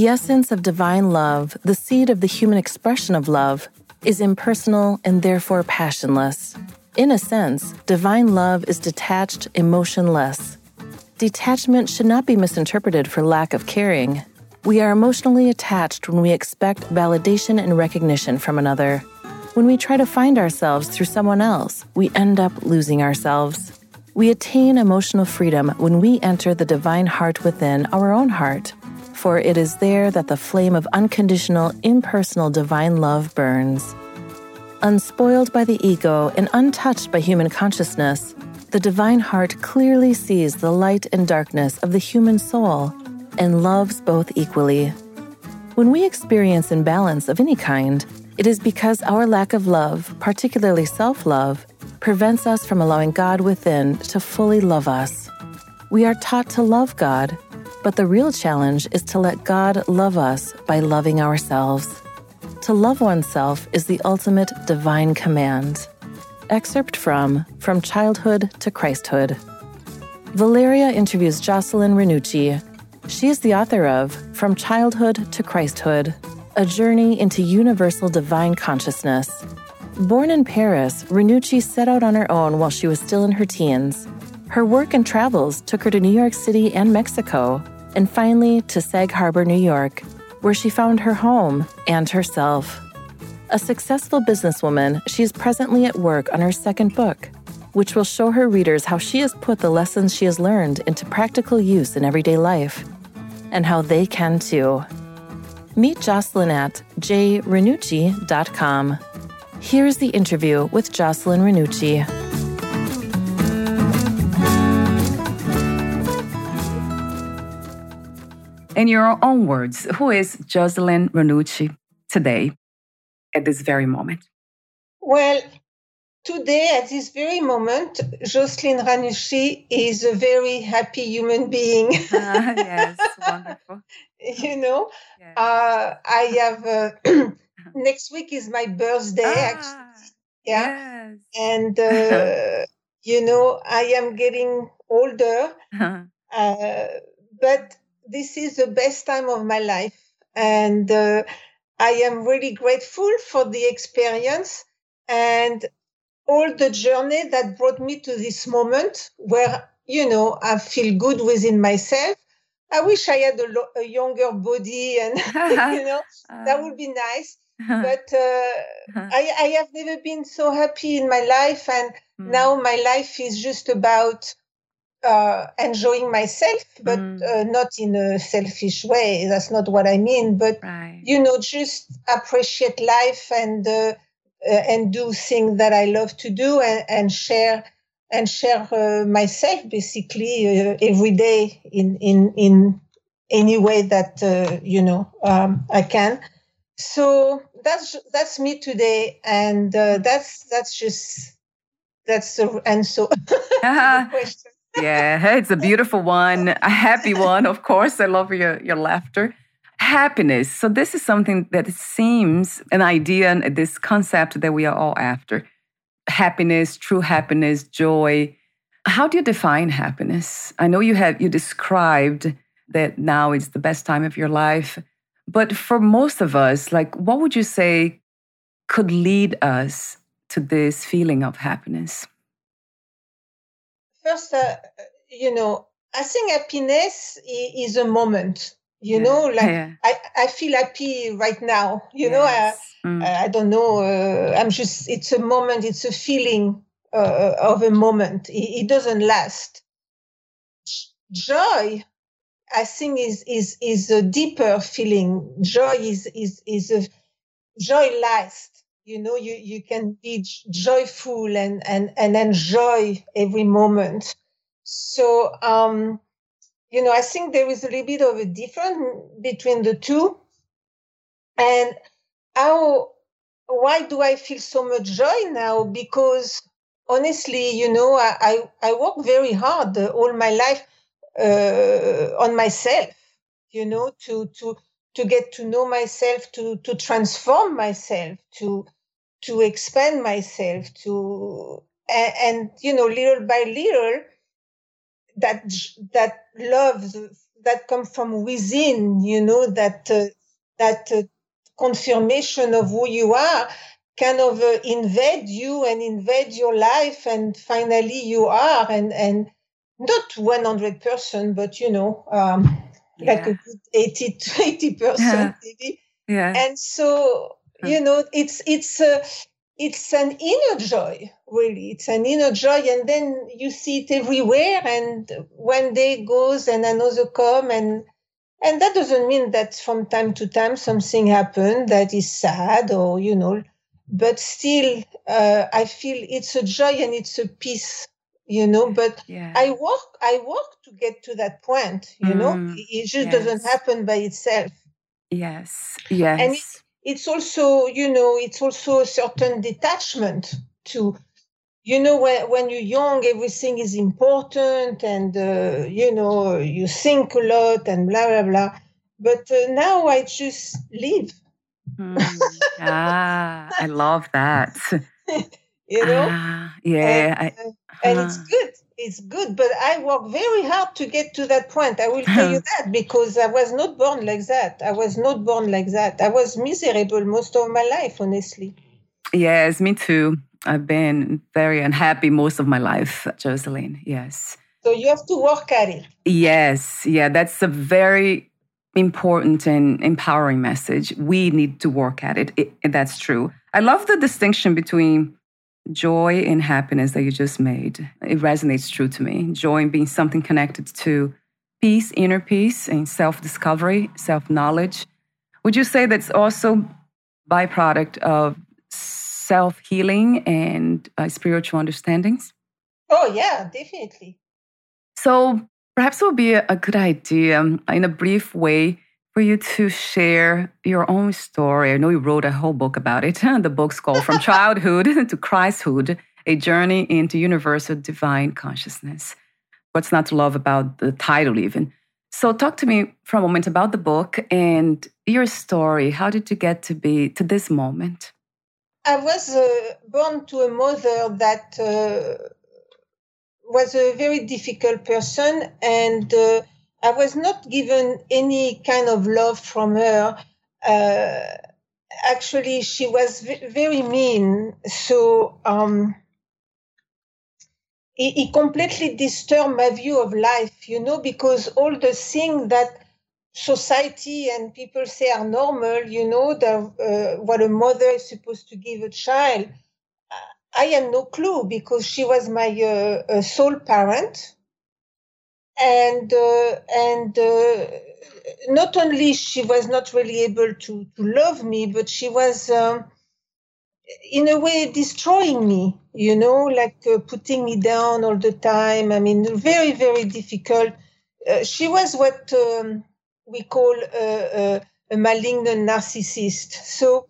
The essence of divine love, the seed of the human expression of love, is impersonal and therefore passionless. In a sense, divine love is detached, emotionless. Detachment should not be misinterpreted for lack of caring. We are emotionally attached when we expect validation and recognition from another. When we try to find ourselves through someone else, we end up losing ourselves. We attain emotional freedom when we enter the divine heart within our own heart for it is there that the flame of unconditional, impersonal divine love burns. Unspoiled by the ego and untouched by human consciousness, the divine heart clearly sees the light and darkness of the human soul and loves both equally. When we experience imbalance of any kind, it is because our lack of love, particularly self love, prevents us from allowing God within to fully love us. We are taught to love God but the real challenge is to let God love us by loving ourselves. To love oneself is the ultimate divine command. Excerpt from From Childhood to Christhood. Valeria interviews Jocelyne Ranucci. She is the author of From Childhood to Christhood A Journey into Universal Divine Consciousness. Born in Paris, Ranucci set out on her own while she was still in her teens her work and travels took her to New York City and Mexico, and finally to Sag Harbor, New York, where she found her home and herself. A successful businesswoman, she is presently at work on her second book, which will show her readers how she has put the lessons she has learned into practical use in everyday life, and how they can too. Meet Jocelyne at jranucci.com. Here's the interview with Jocelyne Ranucci. In your own words, who is Jocelyne Ranucci today at this very moment? Well, today at this very moment, Jocelyne Ranucci is a very happy human being. uh, yes, wonderful. you know, yes. uh, I have uh, next week is my birthday. Ah, actually. Yeah, yes. and uh, you know, I am getting older, uh, but this is the best time of my life. And uh, I am really grateful for the experience and all the journey that brought me to this moment where, you know, I feel good within myself. I wish I had a, lo- a younger body and, you know, that would be nice. but uh, I, I, have never been so happy in my life. And mm. now my life is just about uh, enjoying myself, but mm. uh, not in a selfish way. That's not what I mean. But right. you know, just appreciate life and uh, uh and do things that I love to do and, and share and share uh, myself basically uh, every day in in in any way that you know um, I can. So that's that's me today, and that's that's just that's the answer. uh-huh. question yeah, it's a beautiful one, a happy one, of course. I love your, your laughter. Happiness. So, this is something that seems an idea, and this concept that we are all after happiness, true happiness, joy. How do you define happiness? I know you have you described that now is the best time of your life, but for most of us, like what would you say could lead us to this feeling of happiness? First, uh, you know, I think happiness is a moment. You yeah. know, like yeah. I, I feel happy right now. You yes. know, I, mm. I don't know. Uh, I'm just. It's a moment. It's a feeling uh, of a moment. It, it doesn't last. Joy, I think, is is is a deeper feeling. Joy is is is a joy lasts. You know, you you can be joyful and and and enjoy every moment. So, um, you know, I think there is a little bit of a difference between the two. And how, why do I feel so much joy now? Because honestly, you know, I, I, I work very hard all my life uh, on myself, you know, to, to, to get to know myself, to, to transform myself, to, to expand myself, to, and, and you know, little by little, that that love that comes from within you know that uh, that uh, confirmation of who you are kind of uh, invade you and invade your life and finally you are and and not 100% but you know um, yeah. like a good 80 to 80% yeah. maybe yeah and so you know it's it's uh, it's an inner joy really. It's an inner joy and then you see it everywhere and one day goes and another come and and that doesn't mean that from time to time something happened that is sad or you know but still uh, i feel it's a joy and it's a peace you know but yeah. i work i work to get to that point you mm, know it just yes. doesn't happen by itself. Yes. Yes. and it's also you know it's also a certain detachment to you know when, when you're young everything is important and uh, you know you think a lot and blah blah blah. But uh, now i just live mm. ah i love that. You know? Ah, yeah and, I, uh, and it's good it's good, but I work very hard to get to that point. I will tell you that because I was not born like that. I was not born like that. I was miserable most of my life, honestly. Yes, me too. I've been very unhappy most of my life, Jocelyne. Yes. So you have to work at it. Yes. Yeah, that's a very important and empowering message. We need to work at it. it that's true. I love the distinction between joy and happiness that you just made. It resonates true to me. Joy being something connected to peace, inner peace, and self discovery, self knowledge. Would you say that's also byproduct of self healing and uh, spiritual understandings? Oh, yeah, definitely. So perhaps it would be a good idea um, in a brief way for you to share your own story. I know you wrote a whole book about it. The book's called From Childhood to Christhood A Journey into Universal Divine Consciousness. What's not to love about the title, even? So, talk to me for a moment about the book and your story. How did you get to be to this moment? I was uh, born to a mother that uh, was a very difficult person and uh, I was not given any kind of love from her. Uh, actually, she was v- very mean. So um, it, it, completely disturbed my view of life, you know, because all the things that society and people say are normal, you know, the, uh, what a mother is supposed to give a child. I had no clue because she was my uh, sole parent and uh, and uh, not only she was not really able to to love me, but she was um, in a way destroying me. You know, like uh, putting me down all the time. I mean, very very difficult. Uh, she was what um, we call a, a, malignant narcissist. So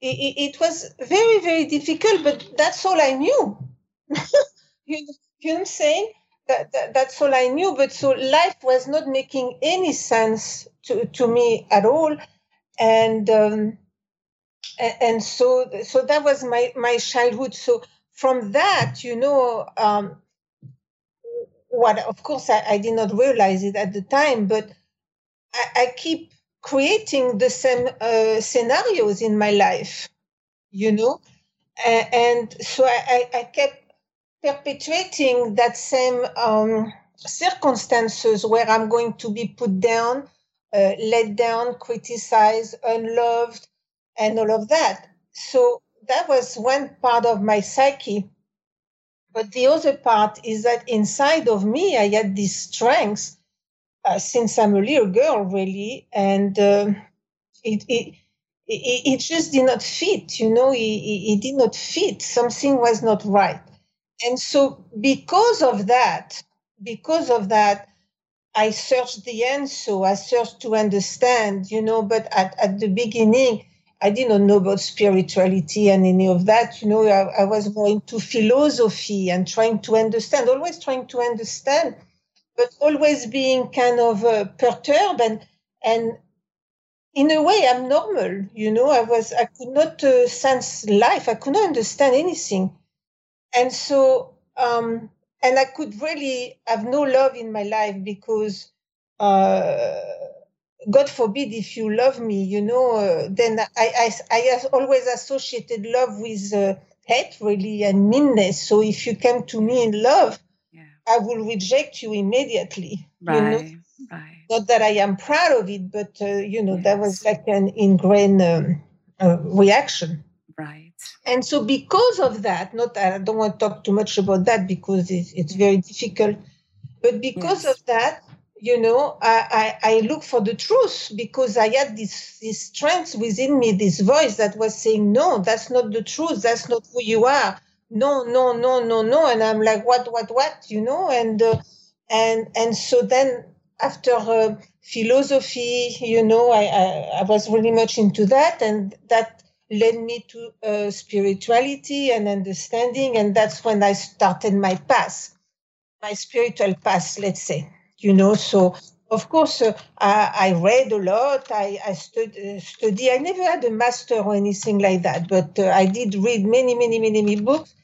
it, it, was very very difficult. But that's all I knew. you, you know what I'm saying? That, that, that's all I knew. But so life was not making any sense to, to me at all. And, um, and, so, so that was my, my childhood. So from that, you know, um, what, of course, I, I did not realize it at the time, but I, I keep creating the same uh, scenarios in my life, you know? And, and so I, I kept perpetuating that same um, circumstances where I'm going to be put down, uh, let down, criticized, unloved, and all of that. So that was one part of my psyche. But the other part is that inside of me, I had this strength uh, since I'm a little girl, really, and uh, it, it it, it just did not fit, you know, it, it, did not fit. Something was not right. And so, because of that, because of that, I searched the answer. I searched to understand, you know, but at, at the beginning, I didn't know about spirituality and any of that. You know, I, I was more into philosophy and trying to understand, always trying to understand, but always being kind of uh, perturbed and, and in a way i'm normal you know i was i could not uh, sense life i could not understand anything and so um and i could really have no love in my life because uh god forbid if you love me you know uh, then i i i always associated love with uh, hate really and meanness so if you came to me in love yeah. i will reject you immediately right you know? right not that I am proud of it, but uh, you know yes. that was like an ingrained um, uh, reaction. Right. And so, because of that, not I don't want to talk too much about that because it's, it's very difficult, but because yes. of that, you know, I, I, I look for the truth because I had this this strength within me, this voice that was saying, no, that's not the truth. That's not who you are. No, no, no, no, no. And I'm like, what, what, what, you know, and uh, and and so then after uh, philosophy, you know, I, I, I, was really much into that, and that led me to uh, spirituality and understanding, and that's when I started my path, my spiritual path, let's say, you know. So, of course, uh, I, I, read a lot. I, I stud, uh, study. I never had a master or anything like that, but uh, I did read many, many, many, many books.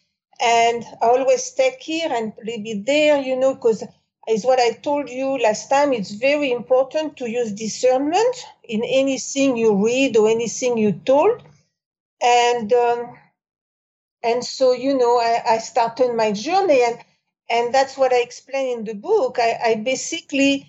And I always take here and it there, you know, because is what I told you last time. It's very important to use discernment in anything you read or anything you told. And um, and so you know, I, I started my journey, and and that's what I explain in the book. I, I basically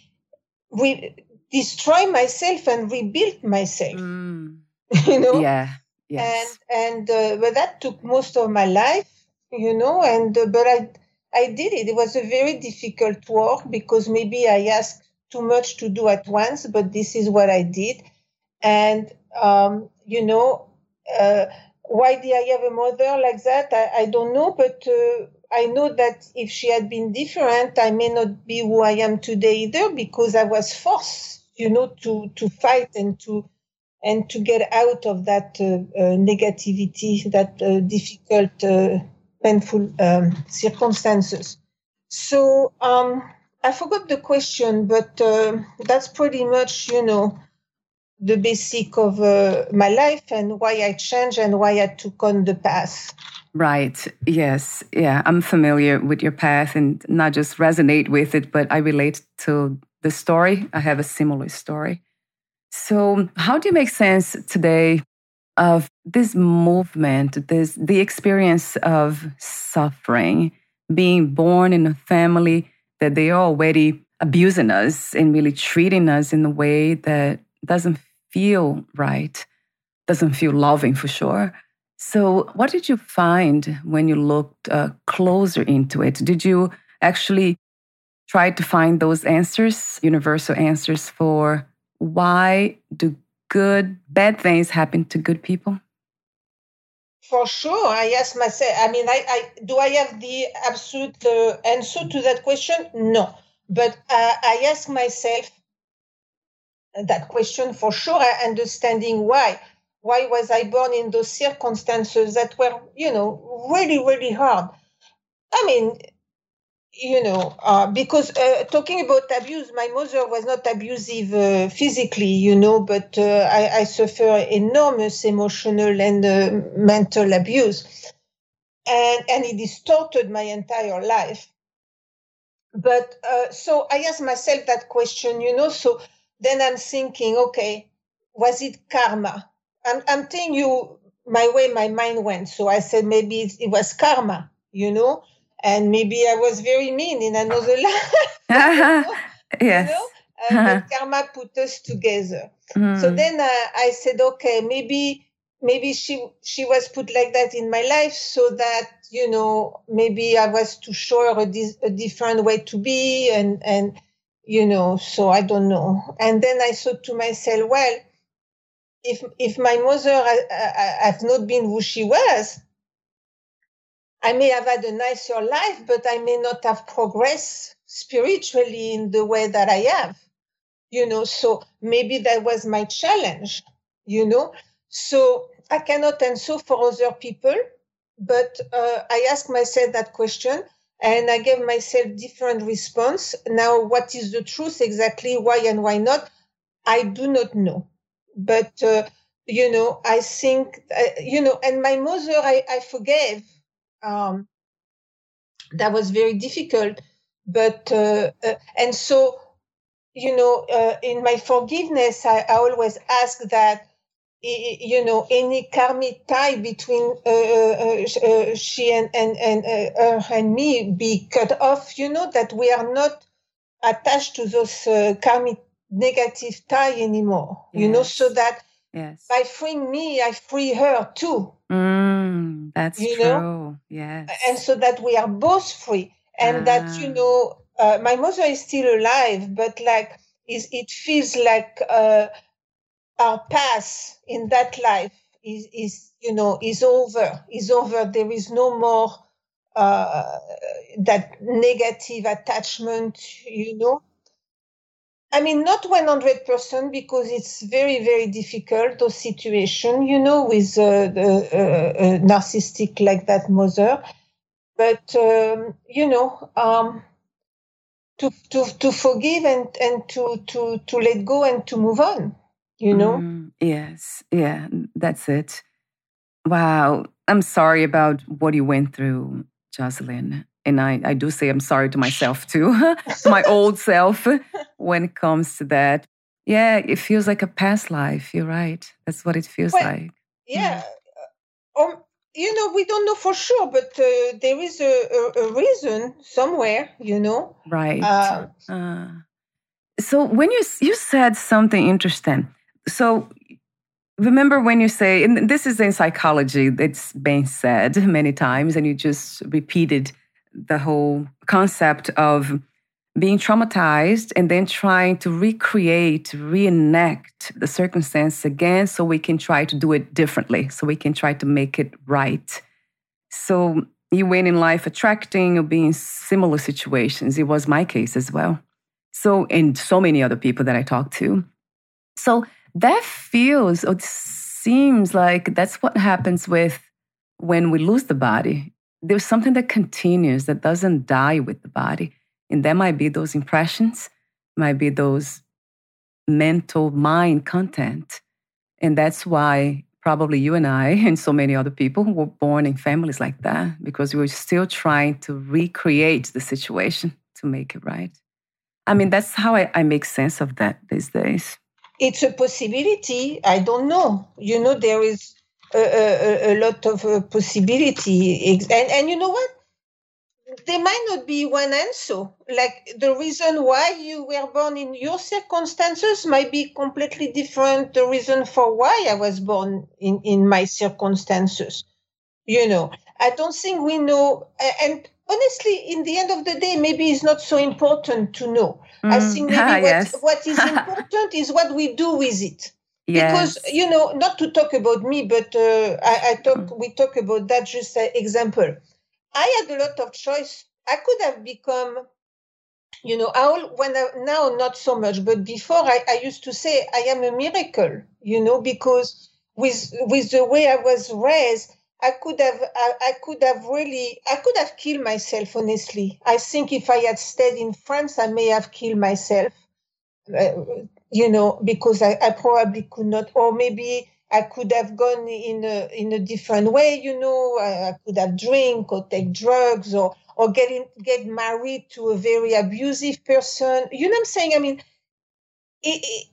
re- destroy myself and rebuild myself. Mm. you know. Yeah. Yes. And and uh, but that took most of my life, you know. And uh, but I I did it. It was a very difficult work because maybe I asked too much to do at once, but this is what I did. And, um, you know, why did I have a mother like that? I, I don't know, but uh, I know that if she had been different, I may not be who I am today either because I was forced, you know, to, to fight and to and to get out of that uh, uh negativity, that uh, difficult uh, painful um, circumstances. So um, I forgot the question, but uh, that's pretty much, you know, the basic of uh, my life and why I changed and why I took on the path. Right. Yes. Yeah. I'm familiar with your path and not just resonate with it, but I relate to the story. I have a similar story. So, how do you make sense today of this movement, this the experience of suffering, being born in a family that they are already abusing us and really treating us in a way that doesn't feel right, doesn't feel loving for sure. So, what did you find when you looked uh, closer into it? Did you actually try to find those answers, universal answers for why do good, bad things happen to good people? For sure, I ask myself. I mean, I, I do I have the absolute uh, answer to that question? No, but uh, I ask myself that question for sure, understanding why. Why was I born in those circumstances that were, you know, really, really hard? I mean, you know, uh, because uh, talking about abuse, my mother was not abusive uh, physically, you know, but uh, I, I, suffer enormous emotional and uh, mental abuse, and and it distorted my entire life. But uh, so I asked myself that question, you know. So then I'm thinking, okay, was it karma? I'm I'm telling you my way my mind went. So I said maybe it, it was karma, you know and maybe I was very mean in another life. yes. You know? uh, karma put us together. Mm. So then uh, I said, okay, maybe maybe she she was put like that in my life so that you know maybe I was to show her a, di- a different way to be and and you know so I don't know. And then I thought to myself, well, if if my mother had not been who she was, I may have had a nicer life, but I may not have progressed spiritually in the way that I have you know so maybe that was my challenge you know so i cannot answer for other people but uh, i asked myself that question and i gave myself different response. Now what is the truth exactly? Why and why not? I do not know. But uh, you know i think uh, you know and my mother i, I forgave um, that was very difficult. But uh, uh, and so you know, uh, in my forgiveness, I, I, always ask that, you know, any karmic tie between uh, uh, uh she and and and uh, her and me be cut off. You know that we are not attached to those uh, karmic negative tie anymore. Yes. You know, so that yes. by freeing me, I free her too. Mm, that's you true. Know? Yes, and so that we are both free, and ah. that you ah. know uh, my mother is still alive, but like is it feels like uh, our past in that life is is you know is over is over. There is no more uh, that negative attachment. You know. I mean, not 100% because it's very, very difficult, those situation, you know, with uh, the uh, narcissistic like that mother. But, um, you know, um, to to to forgive and and to to to let go and to move on you know mm, yes yeah that's it wow i'm sorry about what you went through jocelyne and i i do say i'm sorry to myself too to my old self when it comes to that yeah it feels like a past life you're right that's what it feels well, like yeah mm. um, you know, we don't know for sure, but uh, there is a, a, a, reason somewhere, you know. Right. Uh, uh, so when you you said something interesting, so remember when you say, and this is in psychology, it's been said many times, and you just repeated the whole concept of being traumatized and then trying to recreate, reenact the circumstance again so we can try to do it differently, so we can try to make it right. So you went in life attracting or being similar situations. It was my case as well. So, and so many other people that I talked to. So that feels, or seems like that's what happens with when we lose the body. There's something that continues, that doesn't die with the body. And that might be those impressions, might be those mental mind content. And that's why probably you and I and so many other people were born in families like that because we were still trying to recreate the situation to make it right. I mean, that's how I, I make sense of that these days. It's a possibility. I don't know. You know, there is a, a, a lot of uh, possibility. And, and you know what? there might not be one answer. Like the reason why you were born in your circumstances might be completely different. The reason for why I was born in, in my circumstances. You know, I don't think we know. And honestly, in the end of the day, maybe it's not so important to know. Mm. I think maybe ah, what, yes. what is important is what we do with it. Yes. Because you know, not to talk about me, but uh, I, I talk. Mm. We talk about that. Just an example I had a lot of choice. I could have become, you know, I when I, now not so much, but before I, I used to say I am a miracle, you know, because with with the way I was raised, I could have I, I, could have really I could have killed myself honestly. I think if I had stayed in France, I may have killed myself. Uh, you know, because I, I probably could not, or maybe I could have gone in a in a different way, you know. I, I could have drink or take drugs or or get in, get married to a very abusive person. You know what I'm saying? I mean, it, it,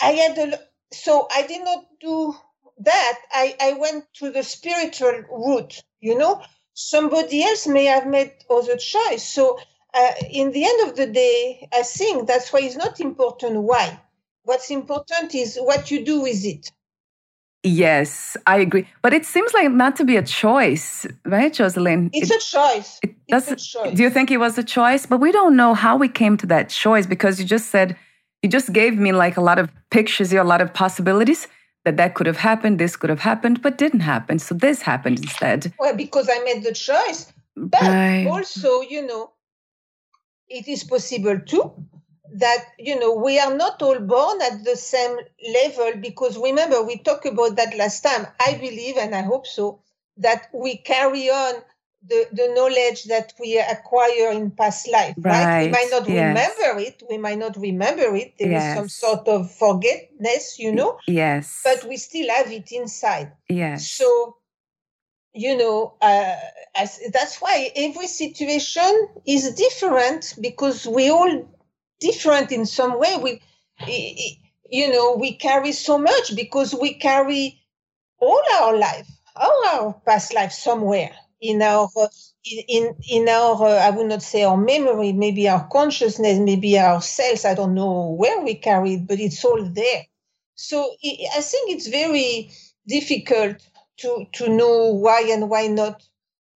I had a so I did not do that. I I went to the spiritual route, you know. somebody else may have made other choice. So uh, in the end of the day, I think that's why it's not important why. What's important is what you do with it. Yes, I agree. But it seems like not to be a choice, right, Jocelyne? It's it, a choice. It it's a choice. Do you think it was a choice? But we don't know how we came to that choice because you just said, you just gave me like a lot of pictures, a lot of possibilities that that could have happened, this could have happened, but didn't happen. So this happened instead. Well, because I made the choice. But right. also, you know, it is possible too that you know we are not all born at the same level because remember we talked about that last time i believe and i hope so that we carry on the, the knowledge that we acquire in past life right, right? we might not yes. remember it we might not remember it There yes. is some sort of forgetness you know yes but we still have it inside yes so you know uh, as, that's why every situation is different because we all different in some way. We, you know, we carry so much because we carry all our life, all our past life somewhere in our in in our uh, I would not say our memory, maybe our consciousness, maybe our cells. I don't know where we carry it, but it's all there. So I think it's very difficult to to know why and why not.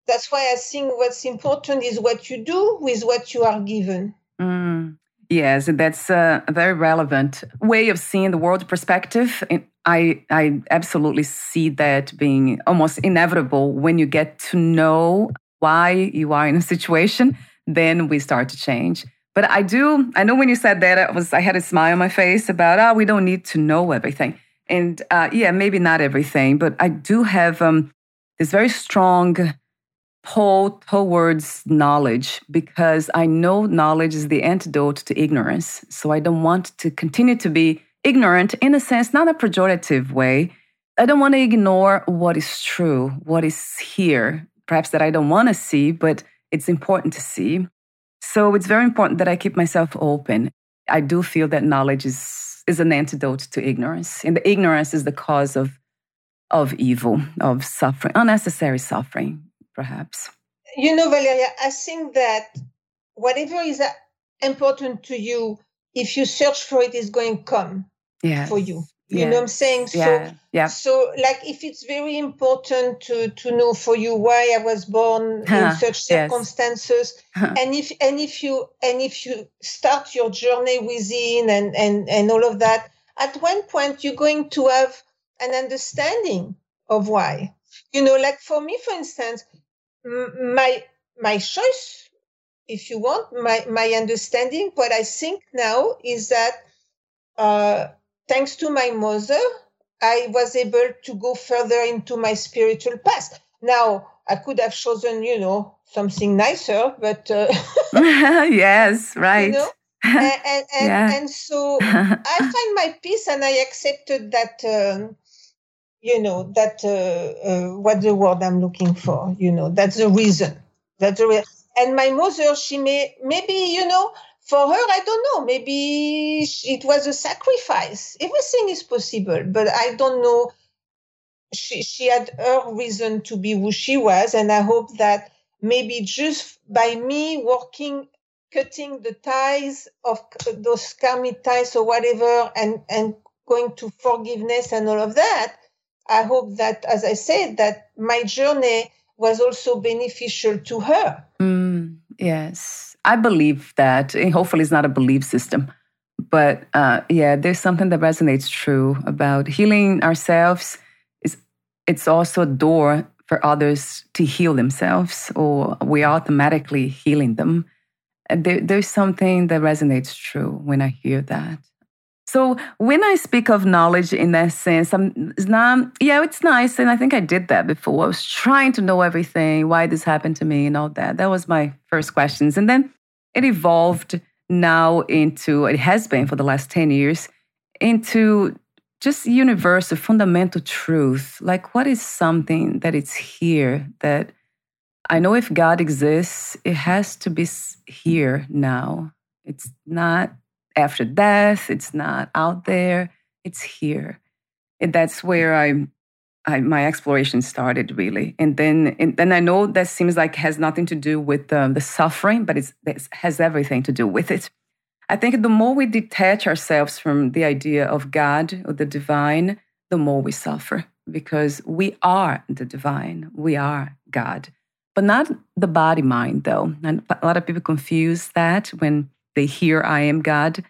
That's why I think what's important is what you do with what you are given. Mm. Yes, that's a very relevant way of seeing the world perspective. I, I absolutely see that being almost inevitable when you get to know why you are in a situation, then we start to change. But I do, I know when you said that, I was, I had a smile on my face about, oh, we don't need to know everything. And uh, yeah, maybe not everything, but I do have um, this very strong pull towards knowledge because I know knowledge is the antidote to ignorance. So I don't want to continue to be ignorant in a sense, not a pejorative way. I don't want to ignore what is true, what is here, perhaps that I don't want to see, but it's important to see. So it's very important that I keep myself open. I do feel that knowledge is, is an antidote to ignorance, and the ignorance is the cause of, of evil, of suffering, unnecessary suffering perhaps? You know, Valeria, I think that whatever is uh, important to you, if you search for it, is going to come yes. for you. You yes. know what I'm saying? So, yeah. yeah. So, like, if it's very important to to know for you why I was born huh. in such circumstances, yes. and if and if you and if you start your journey within and and and all of that, at one point you're going to have an understanding of why. You know, like for me, for instance, my my choice, if you want, my my understanding, what I think now is that uh, thanks to my mother, I was able to go further into my spiritual path. Now I could have chosen, you know, something nicer, but uh, yes, right. You know? and and, and, yeah. and, so I find my peace, and I accepted that. Um, you know that uh, uh, what the word i'm looking for you know that's the reason. That's the reason. And my mother she may maybe you know for her i don't know maybe it was a sacrifice. Everything is possible but i don't know. She she had her reason to be who she was and i hope that maybe just by me working cutting the ties of those karmic ties or whatever and and going to forgiveness and all of that I hope that, as I said, that my journey was also beneficial to her. Mm, yes, I believe that. Hopefully, it's not a belief system. But uh, yeah, there's something that resonates true about healing ourselves. Is it's also a door for others to heal themselves, or we are automatically healing them. There, there's something that resonates true when I hear that. So when I speak of knowledge in that sense, I'm it's not yeah, it's nice. And I think I did that before. I was trying to know everything, why this happened to me and all that. That was my first questions. And then it evolved now into it has been for the last 10 years into just universal fundamental truth. Like what is something that it's here that I know if God exists, it has to be here now. It's not after death. It's not out there. It's here. And that's where I I, my exploration started really. And then, and then I know that seems like has nothing to do with um, the suffering, but it has everything to do with it. I think the more we detach ourselves from the idea of God or the divine, the more we suffer because we are the divine. We are God, but not the body mind, though. And a lot of people confuse that when they hear I am God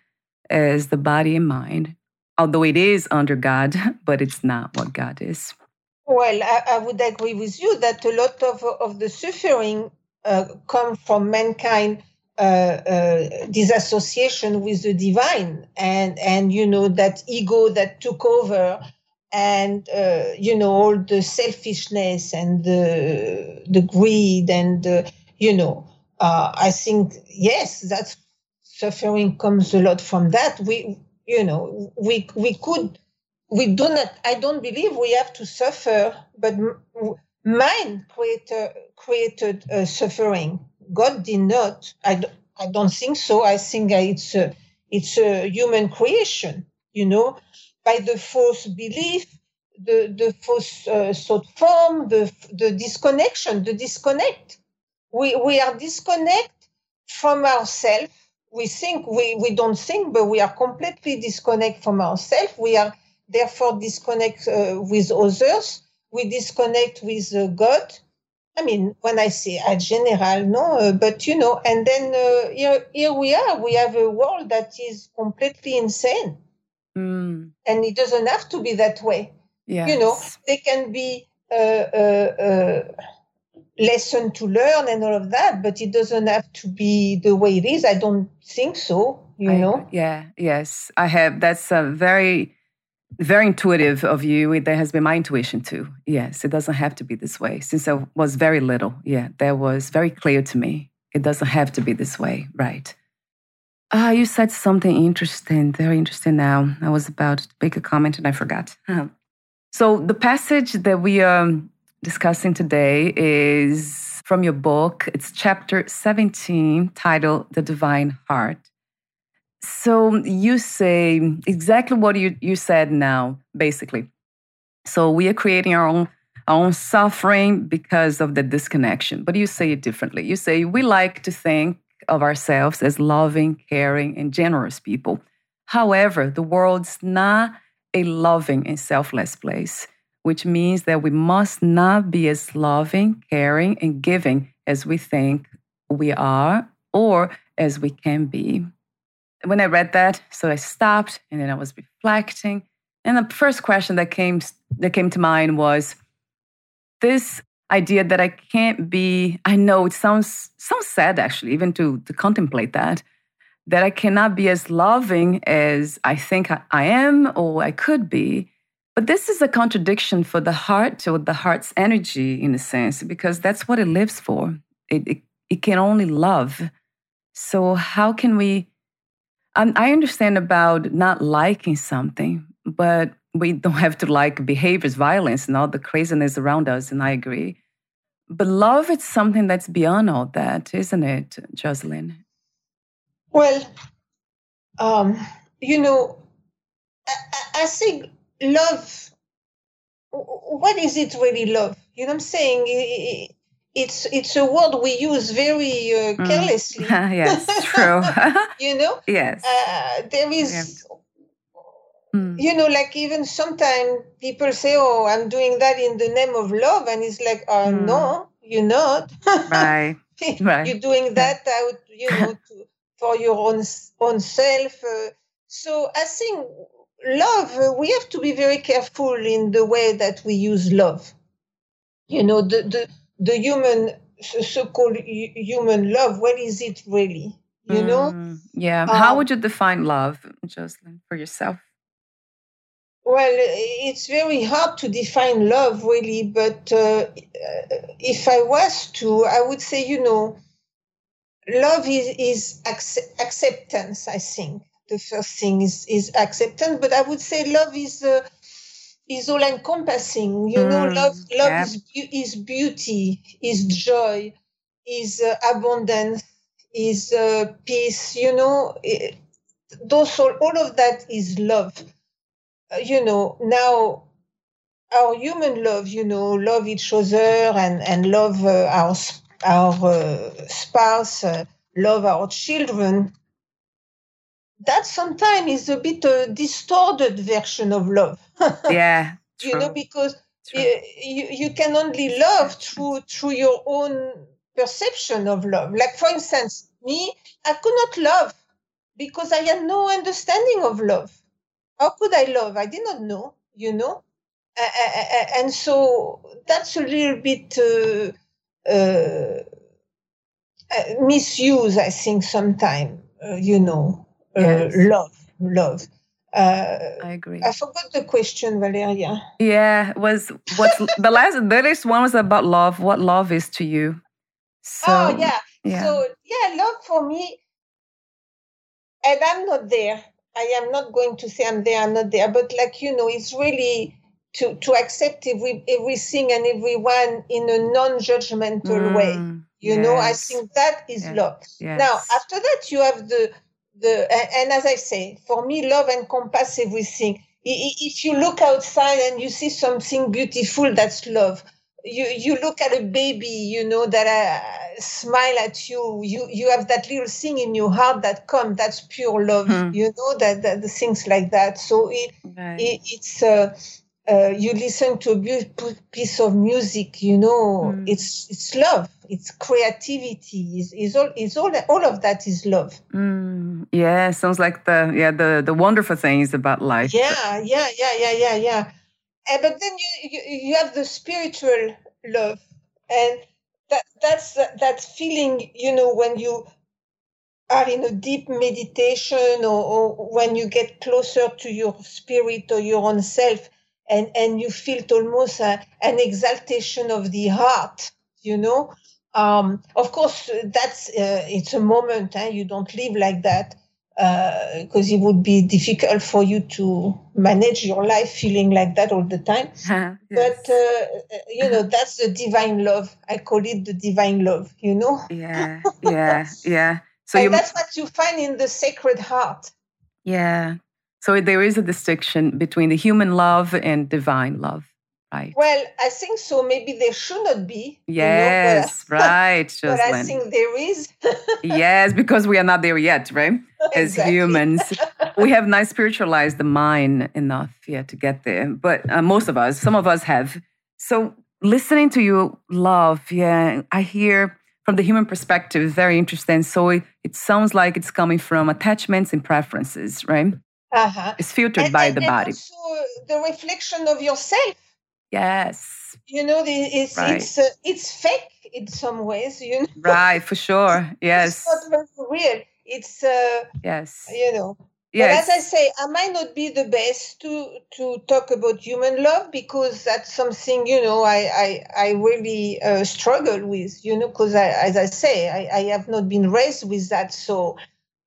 as the body and mind, although it is under God, but it's not what God is. Well, I, I, would agree with you that a lot of, of the suffering uh, come from mankind uh, uh, disassociation with the divine and and you know that ego that took over and uh, you know all the selfishness and the the greed and the, you know uh, I think yes that suffering comes a lot from that. We you know we we could we do not i don't believe we have to suffer but mind created created uh, suffering. God did not I, don't, I don't think so. I think it's a, it's a human creation you know by the false belief the the false uh, thought form the the disconnection the disconnect. We we are disconnect from ourselves we think we we don't think but we are completely disconnect from ourselves we are therefore disconnect uh, with others. We disconnect with uh, God. I mean, when I say a general, no, uh, but you know, and then uh, here, here we are. We have a world that is completely insane, mm. and it doesn't have to be that way. Yes. You know, they can be a, a lesson to learn and all of that, but it doesn't have to be the way it is. I don't think so. You I, know? Yeah. Yes, I have. That's a very very intuitive of you. That has been my intuition too. Yes, it doesn't have to be this way. Since I was very little, yeah, that was very clear to me. It doesn't have to be this way, right? Ah, uh, you said something interesting, very interesting now. I was about to make a comment and I forgot. So, the passage that we are discussing today is from your book. It's chapter 17, titled The Divine Heart. So you say exactly what you, you said now, basically. So we are creating our own our own suffering because of the disconnection. But you say it differently. You say we like to think of ourselves as loving, caring, and generous people. However, the world's not a loving and selfless place, which means that we must not be as loving, caring, and giving as we think we are or as we can be when I read that, so I stopped and then I was reflecting. And the first question that came that came to mind was this idea that I can't be, I know it sounds sounds sad actually, even to to contemplate that, that I cannot be as loving as I think I, I am or I could be. But this is a contradiction for the heart or the heart's energy in a sense, because that's what it lives for. It, it, it can only love. So how can we um, I understand about not liking something, but we don't have to like behaviors, violence, and all the craziness around us. And I agree. But love is something that's beyond all that, isn't it, Jocelyne? Well, um, you know, I, I think love. What is it really love? You know what I'm saying? it's it's a word we use very uh, mm. carelessly. Mm. yes, true. you know. Yes. Uh, there is. Mm. You know, like even sometimes people say, "Oh, I'm doing that in the name of love," and it's like, oh mm. no, you're not. right. right. You're doing that out, you know, to, for your own own self." Uh, so I think love. Uh, we have to be very careful in the way that we use love. You know, the the the human so-called human love what is it really you know mm, yeah how um, would you define love jocelyne for yourself well it's very hard to define love really but uh, if i was to i would say you know love is, is acceptance i think the first thing is, is acceptance but i would say love is uh, is all encompassing. You mm, know, love love yeah. is, is beauty, is joy, is uh, abundance, is uh, peace. You know, it, those all, all of that is love. Uh, you know, now our human love, you know, love each other and and love uh, our our uh, spouse, uh, love our children. That sometimes is a bit a distorted version of love. yeah, you know, because you, you can only love through through your own perception of love. Like for instance, me, I could not love because I had no understanding of love. How could I love? I did not know, you know and so that's a little bit uh, uh, uh misuse, I think, sometimes, uh, you know, uh, yes. love, love. I agree. I forgot the question, Valeria. Yeah, was what's the last the latest one was about love. What love is to you? So, oh yeah. yeah. So yeah, love for me, and I'm not there. I am not going to say I'm there. I'm not there, but like you know, it's really to, to accept every, everything and everyone in a non-judgmental mm, way you yes. know i think that is yes. love yes. now after that you have the the and as i say for me love encompasses everything if you look outside and you see something beautiful that's love you you look at a baby you know that uh, smile at you you you have that little thing in your heart that come that's pure love hmm. you know that, that the things like that so it, right. it it's uh, uh, you listen to a beautiful piece of music, you know, mm. it's it's love, it's creativity, is is all is all all of that is love. Mm. Yeah, sounds like the yeah the the wonderful things about life. Yeah, yeah, yeah, yeah, yeah, yeah. And, but then you, you you have the spiritual love, and that that's that feeling, you know, when you are in a deep meditation or, or when you get closer to your spirit or your own self and and you feel almost a, an exaltation of the heart you know um, of course that's uh, it's a moment eh? you don't live like that because uh, it would be difficult for you to manage your life feeling like that all the time. Yes. but uh, you know that's the divine love. I call it the divine love you know? Yeah yeah yeah. So and that's what you find in the sacred heart. Yeah. So there is a distinction between the human love and divine love, right? Well, I think so. Maybe there should not be. Yes, you know, but, right. but I think there is. yes, because we are not there yet, right? As exactly. humans, we have not spiritualized the mind enough yet to get there. But uh, most of us, some of us have. So listening to you, love, yeah, I hear from the human perspective very interesting. So it, it sounds like it's coming from attachments and preferences, right? uh-huh. is filtered and, by and, the body. Also the reflection of yourself. Yes. You know, it's right. it's uh, it's fake in some ways. You know. Right, for sure. Yes. it's not very real. It's uh, yes. You know. Yes. But as I say, I might not be the best to to talk about human love because that's something you know I I, I really uh, struggle with. You know, because as I say, I, I have not been raised with that, so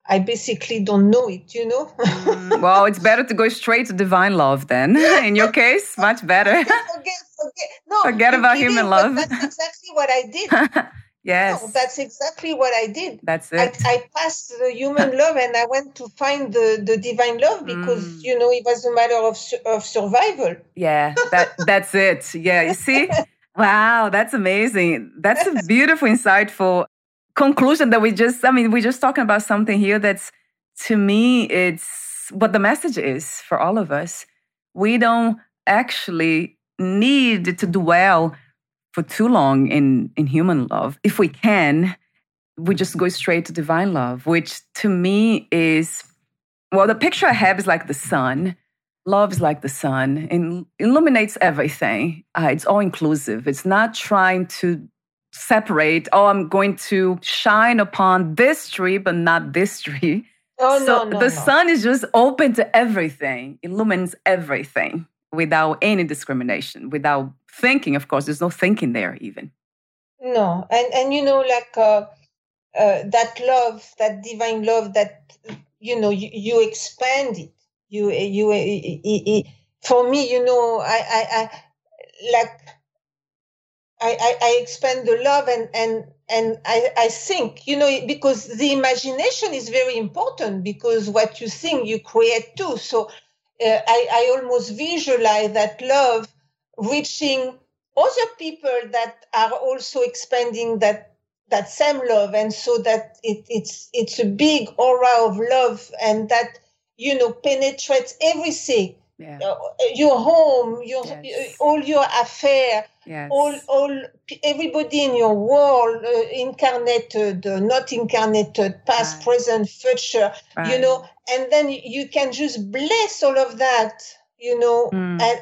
I basically don't know it, you know? mm, well, it's better to go straight to divine love then. In your case, much better. forget, forget, no, forget about human love. That's exactly what I did. yes. No, that's exactly what I did. That's it. I, I, passed the human love and I went to find the, the divine love because, mm. you know, it was a matter of, of survival. Yeah, that that's it. Yeah, you see? Wow, that's amazing. That's a beautiful, insightful conclusion that we just, I mean, we're just talking about something here that's, to me, it's what the message is for all of us. We don't actually need to dwell for too long in, in human love. If we can, we just go straight to divine love, which to me is, well, the picture I have is like the sun. Love is like the sun and illuminates everything. Uh, it's all inclusive. It's not trying to separate, oh, I'm going to shine upon this tree, but not this tree. Oh, so no, no, the no. sun is just open to everything, illumines everything without any discrimination, without thinking, of course. There's no thinking there even. No. And, and you know, like uh, uh, that love, that divine love that, you know, you, you expand it. You, you, it, it, for me, you know, I, I, I like I, I, I expand the love and and and I, I think you know because the imagination is very important because what you think you create too so uh, I, I almost visualize that love reaching other people that are also expanding that that same love and so that it, it's it's a big aura of love and that you know penetrates everything yeah. Uh, your home your yes. all your affair yes. all all everybody in your world uh, incarnated uh, not incarnated past right. present future right. you know and then you can just bless all of that you know mm. and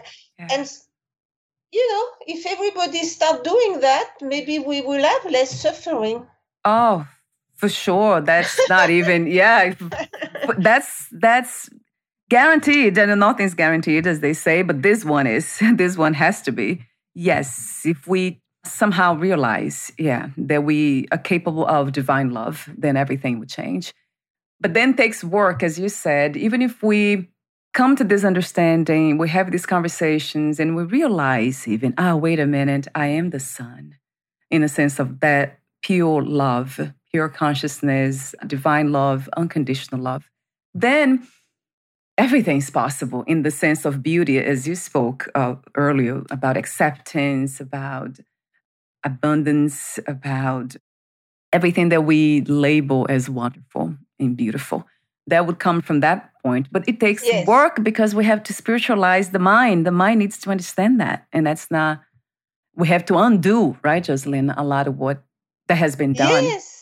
and you know, if everybody start doing that, maybe we will have less suffering. Oh, for sure. That's not even yeah. That's that's guaranteed, and nothing's guaranteed, as they say. But this one is. This one has to be. Yes, if we somehow realize, yeah, that we are capable of divine love, then everything would change. But then takes work, as you said. Even if we come to this understanding, we have these conversations, and we realize even, ah, oh, wait a minute, I am the son, in a sense of that pure love, pure consciousness, divine love, unconditional love. Then everything's possible in the sense of beauty, as you spoke uh, earlier about acceptance, about abundance, about everything that we label as wonderful and beautiful that would come from that point. But it takes yes. work because we have to spiritualize the mind. The mind needs to understand that. And that's not, we have to undo, right, Jocelyne, a lot of what that has been done. Yes.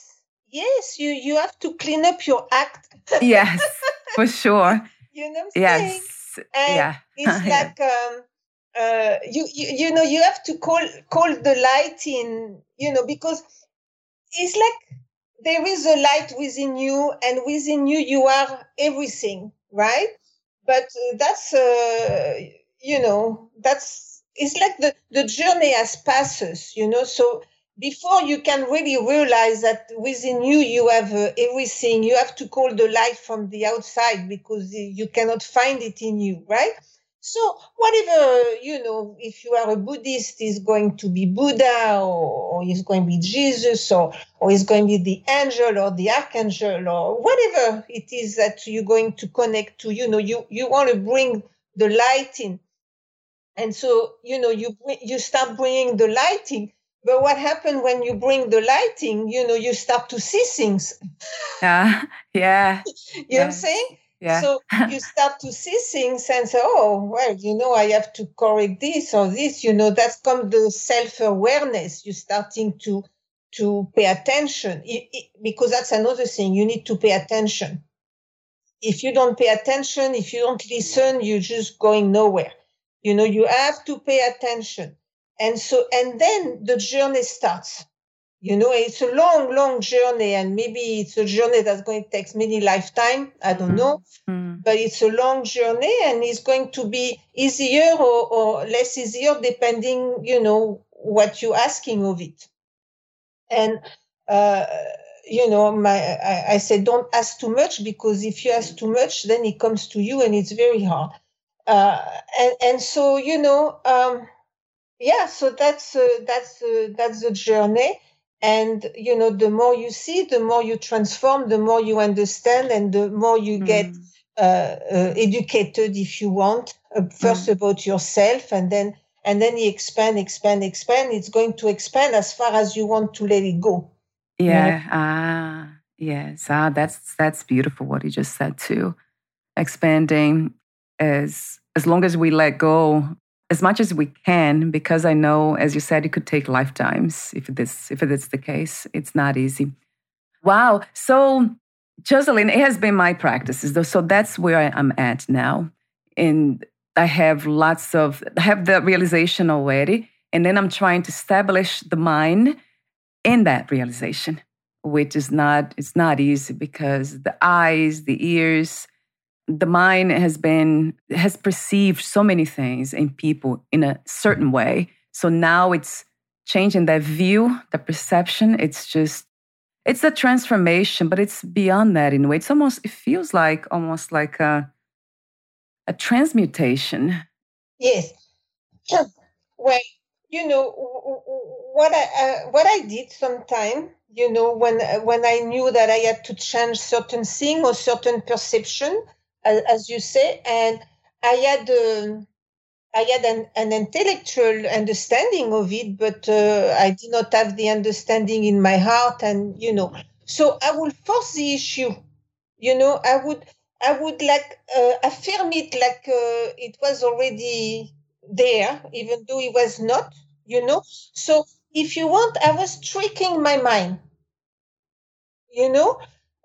Yes, you, you have to clean up your act. yes, for sure. You know yes. And yeah. It's like, um, uh, you, you, you know, you have to call, call the light in, you know, because it's like there is a light within you and within you you are everything right but uh, that's uh, you know that's it's like the the journey has passes you know so before you can really realize that within you you have uh, everything you have to call the light from the outside because you cannot find it in you right so whatever, you know, if you are a Buddhist, is going to be Buddha or, or is going to be Jesus or, or is going to be the angel or the archangel or whatever it is that you're going to connect to, you know, you, you want to bring the light in. And so, you know, you, you start bringing the lighting. But what happened when you bring the lighting, you know, you start to see things. Yeah. Yeah. you yeah. know what I'm saying? Yeah. So you start to see things and say, oh, well, you know, I have to correct this or this, you know, that's come the self-awareness. You're starting to to pay attention it, it, because that's another thing. You need to pay attention. If you don't pay attention, if you don't listen, you're just going nowhere. You know, you have to pay attention. And so, and then the journey starts. You know it's a long long journey and maybe it's a journey that's going to take many lifetime i don't know. Mm-hmm. but it's a long journey and it's going to be easier or, or less easier depending you know what you're asking of it. And uh, you know my I, I said don't ask too much because if you ask too much then it comes to you and it's very hard. Uh, and and so you know um, yeah so that's uh, that's uh, that's the journey. And you know the more you see the more you transform the more you understand and the more you mm. get uh, uh, educated if you want uh, first mm. about yourself and then and then you expand expand expand. It's going to expand as far as you want to let it go. Yeah ah yes ah that's that's beautiful what you just said too. Expanding as as long as we let go as much as we can because I know, as you said, it could take lifetimes if this if is the case. It's not easy. Wow. So, Jocelyne, it has been my practices though. So that's where I'm at now. And I have lots of I have the realization already. And then I'm trying to establish the mind in that realization, which is not it's not easy because the eyes, the ears, the mind has been has perceived so many things in people in a certain way. So now it's changing that view the perception. It's just it's a transformation but it's beyond that in a way. It's almost it feels like almost like a a transmutation. Yes. Well you know what i uh, what i did sometime you know when when i knew that i had to change certain thing or certain perception as, as you say. And I had, um, I had an, an intellectual understanding of it, but uh, I did not have the understanding in my heart, and you know, so I would force the issue. You know, I would I would like uh, affirm it like uh, it was already there, even though it was not. You know, so if you want, I was tricking my mind. You know,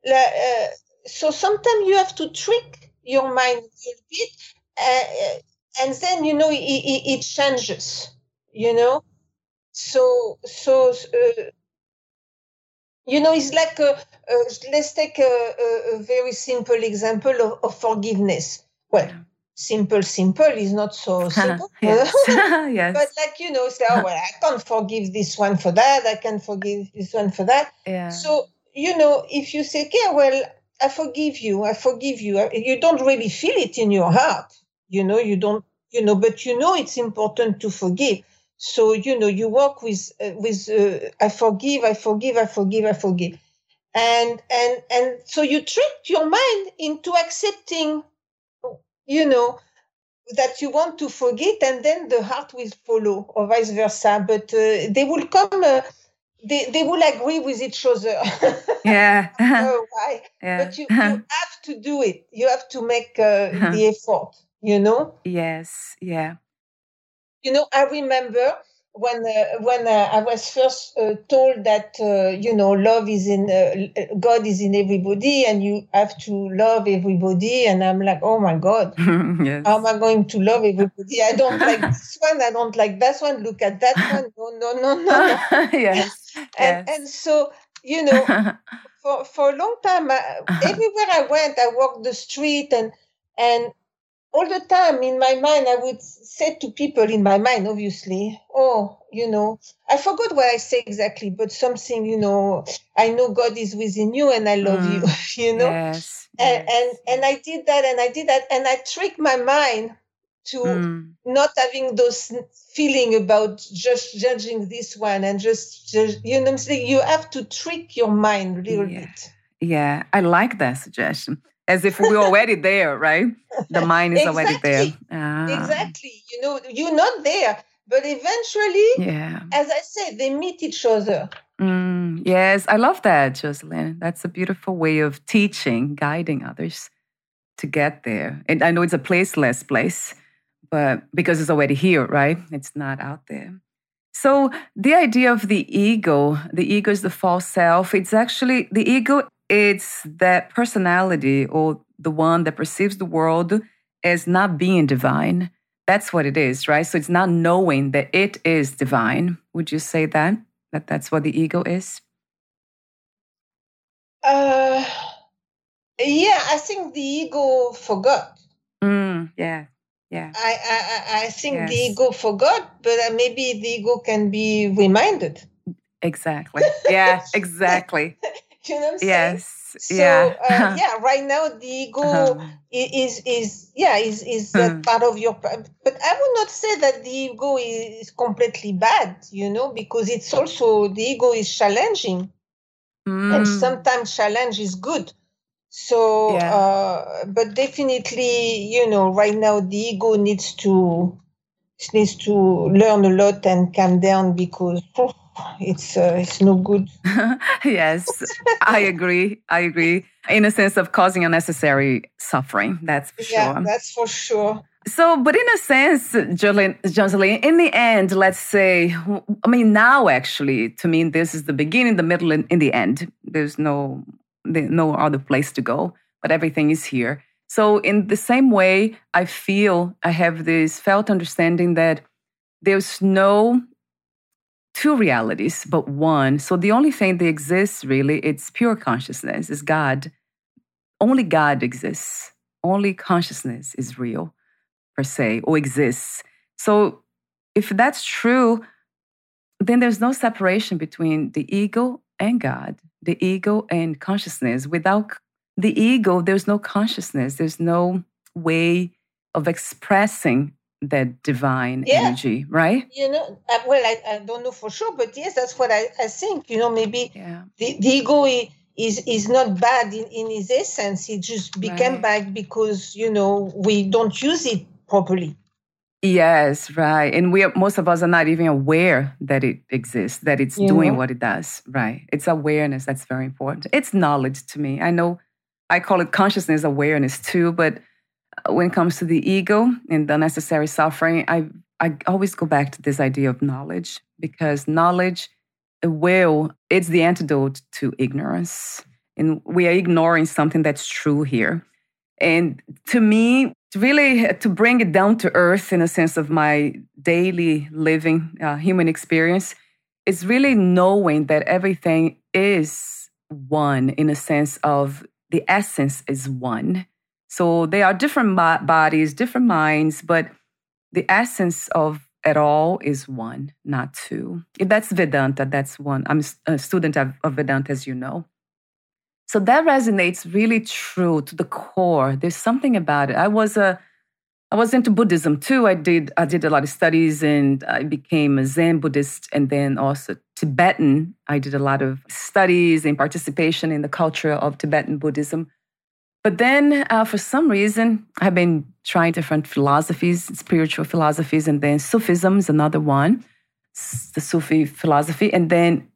uh, so sometimes you have to trick your mind a little bit uh, and then you know it, it, it, changes you know so so uh, you know it's like a, a, let's take a, a, very simple example of, of forgiveness well simple simple is not so simple yes. yes. but like you know say oh well i can't forgive this one for that i can forgive this one for that yeah. so you know if you say okay well i forgive you i forgive you. You don't really feel it in your heart you know you don't you know but you know it's important to forgive. So you know you work with uh, with uh, i forgive i forgive i forgive i forgive. And and and so you trick your mind into accepting you know that you want to forget and then the heart will follow or vice versa. But uh, they will come uh, they, they will agree with each other. Yeah. Why yeah. but you, you have to do it. You have to make uh, the effort you know? Yes. Yeah. You know i remember when uh, when uh, i was first uh, told that uh, you know love is in uh, god is in everybody and you have to love everybody and i'm like oh my god yes. how am i going to love everybody i don't like this one i don't like that one look at that one no no no no, no. yes. and yes. and so you know for for a long time I, everywhere i went i walked the street and and all the time in my mind, I would say to people in my mind, obviously, oh, you know, I forgot what I say exactly, but something, you know, I know God is within you and I love mm. you, you know? Yes, and, yes. and and I did that and I did that and I tricked my mind to mm. not having those feeling about just judging this one and just, just you know I'm saying? You have to trick your mind a little yeah. bit. Yeah, I like that suggestion as if we're already there, right? The mind is exactly. already there. Ah. Exactly. You know, you're not there, but eventually, yeah. as I said, they meet each other. Mm, yes, I love that, Jocelyne. That's a beautiful way of teaching, guiding others to get there. And I know it's a placeless place, but because it's already here, right? It's not out there. So the idea of the ego, the ego is the false self. It's actually the ego it's that personality or the one that perceives the world as not being divine. That's what it is, right? So it's not knowing that it is divine. Would you say that? That that's what the ego is? Uh, yeah, I think the ego forgot. Mm, yeah, yeah. I, I, I think yes. the ego forgot, but uh, maybe the ego can be reminded. Exactly. Yeah, exactly. You know what I'm yes. So, yeah. uh, yeah, right now the ego uh-huh. is is yeah is is that part of your but I would not say that the ego is completely bad, you know, because it's also the ego is challenging. Mm. And sometimes challenge is good. So yeah. uh, but definitely, you know, right now the ego needs to needs to learn a lot and calm down because oh, it's uh, it's no good. yes, I agree. I agree. In a sense of causing unnecessary suffering, that's for yeah, sure. that's for sure. So, but in a sense, Jocelyne, Jocelyne, in the end, let's say, I mean, now actually, to me, this is the beginning, the middle, and in the end. There's no, no other place to go, but everything is here. So, in the same way, I feel I have this felt understanding that there's no two realities, but one. So the only thing that exists really, it's pure consciousness, is God. Only God exists. Only consciousness is real, per se, or exists. So if that's true, then there's no separation between the ego and God, the ego and consciousness. Without the ego, there's no consciousness, there's no way of expressing that divine yeah. energy, right? You know, uh, well, I, I don't know for sure, but yes, that's what I, I think. You know, maybe yeah. the, the ego is is not bad in, in its essence. It just became right. bad because, you know, we don't use it properly. Yes, right. And we are, most of us are not even aware that it exists, that it's you doing know? what it does. Right. It's awareness that's very important. It's knowledge to me. I know I call it consciousness awareness too, but when it comes to the ego and the necessary suffering, I I always go back to this idea of knowledge because knowledge will it's the antidote to ignorance. And we are ignoring something that's true here. And to me, really to bring it down to earth in a sense of my daily living uh, human experience is really knowing that everything is one in a sense of the essence is one. So they are different bodies, different minds, but the essence of it all is one, not two. That's Vedanta. That's one. I'm a student of, of Vedanta, as you know. So that resonates really true to the core. There's something about it. I was a I was into Buddhism too. I did I did a lot of studies and I became a Zen Buddhist and then also Tibetan. I did a lot of studies and participation in the culture of Tibetan Buddhism. But then uh, for some reason, I've been trying different philosophies, spiritual philosophies, and then Sufism is another one, the Sufi philosophy, and then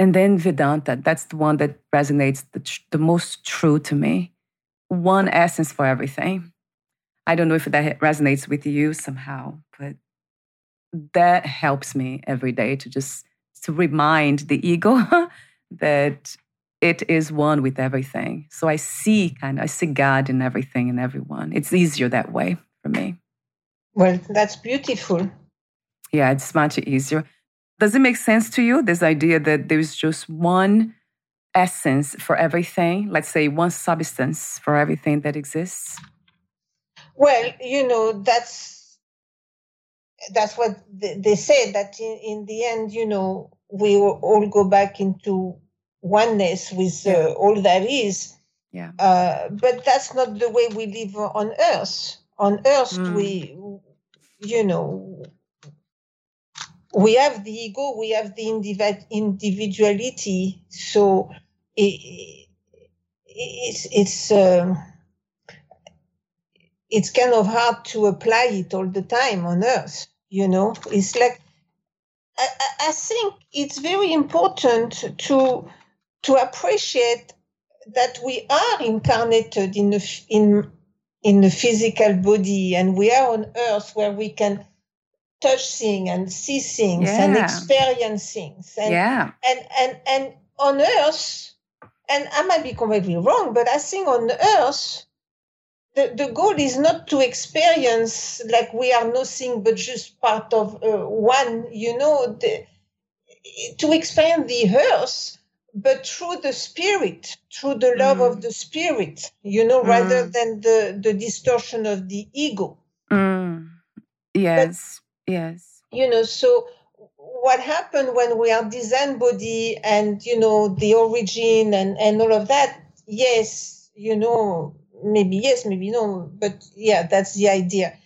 and then Vedanta. That's the one that resonates the, the most true to me. One essence for everything. I don't know if that resonates with you somehow, but that helps me every day to just to remind the ego that it is one with everything. So I see mm. kind of I see God in everything and everyone. It's easier that way for me. Well, that's beautiful. Yeah, it's much easier. Does it make sense to you, this idea that there's just one essence for everything? Let's say one substance for everything that exists? Well, you know, that's that's what they say that in, in the end, you know, we all go back into oneness with uh, all that is. Yeah. Uh, but that's not the way we live on Earth. On Earth, mm. we, you know, we have the ego, we have the individuality. So it, it's it's um, it's kind of hard to apply it all the time on Earth. You know, it's like I, I think it's very important to to appreciate that we are incarnated in a, in in the physical body and we are on earth where we can touch things and see things yeah. and experience things. And, yeah. And, and, and on Earth, and I might be completely wrong, but I think on Earth, the, the goal is not to experience like we are nothing but just part of uh, one, you know, the, to experience the Earth, but through the spirit, through the love mm. of the spirit, you know, mm. rather than the, the distortion of the ego. Mm. Yes. Yes. You know, so what happened when we are design body and, you know, the origin and, and all of that, yes, you know, maybe yes, maybe no, but yeah, that's the idea.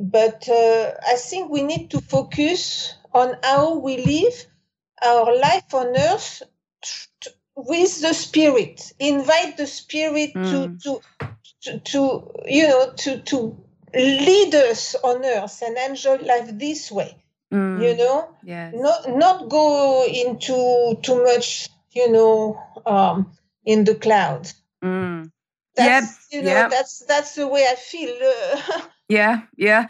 But uh, I think we need to focus on how we live our life on earth with the spirit. Invite the spirit mm. to, to, to, you know, to, to lead us on earth and enjoy life this way mm. you know yes. not not go into too much you know um in the cloud mm. that's yep. you know yep. that's that's the way i feel uh, Yeah, yeah.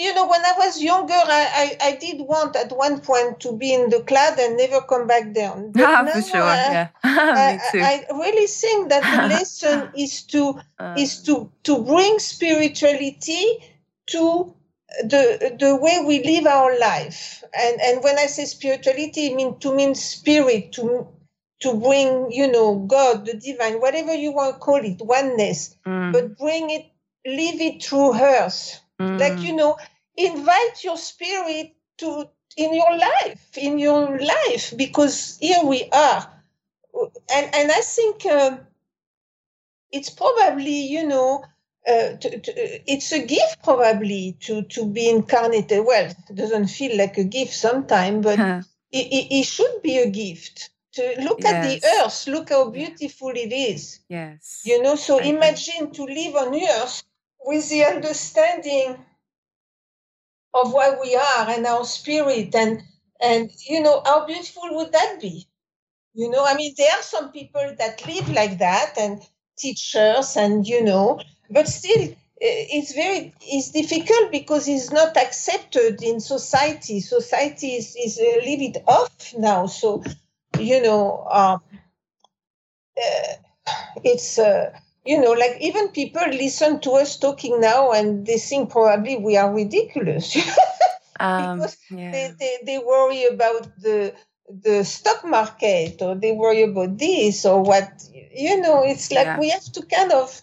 You know, when I was younger, I, I, I, did want at one point to be in the cloud and never come back down. But ah, for sure. I, yeah. I, I, really think that the lesson is to uh, is to to bring spirituality to the the way we live our life. And and when I say spirituality, I mean to mean spirit, to to bring, you know, God, the divine, whatever you want to call it, oneness, mm. but bring it live it through hers. Mm. Like, you know, invite your spirit to in your life, in your life, because here we are. And and I think um, it's probably, you know, uh, to, to, it's a gift probably to to be incarnated. Well, it doesn't feel like a gift sometimes, but huh. it, it, it, should be a gift. To look yes. at the earth, look how beautiful it is. Yes. You know, so I imagine agree. to live on earth with the understanding of what we are and our spirit and and you know how beautiful would that be? You know i mean there are some people that live like that and teachers and you know but still it's very it's difficult because it's not accepted in society. Society is, is a little bit off now. So you know um, uh, it's uh, you know like even people listen to us talking now and they think probably we are ridiculous. Um, because yeah. they, they, they worry about the the stock market or they worry about this or what you know it's like yeah. we have to kind of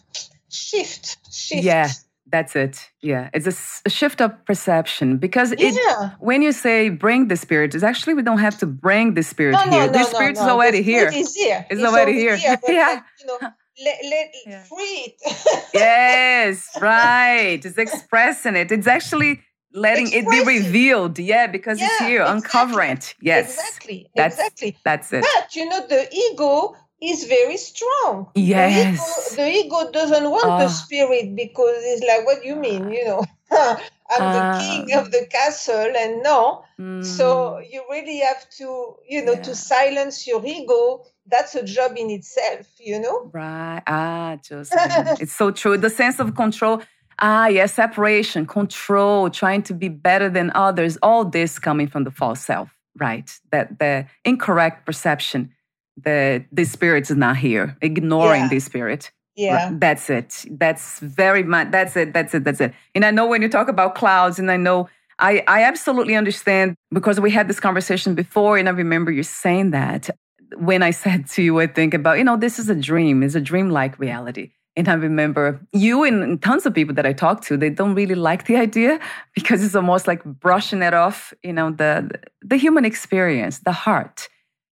shift shift. Yeah that's it. Yeah it's a, a shift of perception because it yeah. when you say bring the spirit it's actually we don't have to bring the spirit no, here. no, the no, spirit is already the here. is here. It's, it's already, here, here yeah. like, you know let, let yeah. free it. Yes right. It's expressing it. It's actually letting it be revealed yeah because yeah, it's here exactly. uncovering it yes. Exactly that's, exactly. that's it. But you know the ego is very strong. Yes the ego, the ego doesn't want uh, the ah. spirit because it's like what do you mean? You know? I'm uh, the king of the castle and no. Mm, so you really have to you know yeah. to silence your ego that's a job in itself you know right ah just it's so true the sense of control Ah, yes, separation, control, trying to be better than others, all this coming from the false self, right? That the incorrect perception that the spirit is not here, ignoring yeah. the spirit. Yeah. That's it. That's very much, that's it, that's it, that's it. And I know when you talk about clouds, and I know I, I absolutely understand because we had this conversation before, and I remember you saying that when I said to you, I think about, you know, this is a dream, it's a dream-like reality. And I remember you and tons of people that I talk to, they don't really like the idea because it's almost like brushing it off, you know, the the human experience, the heart.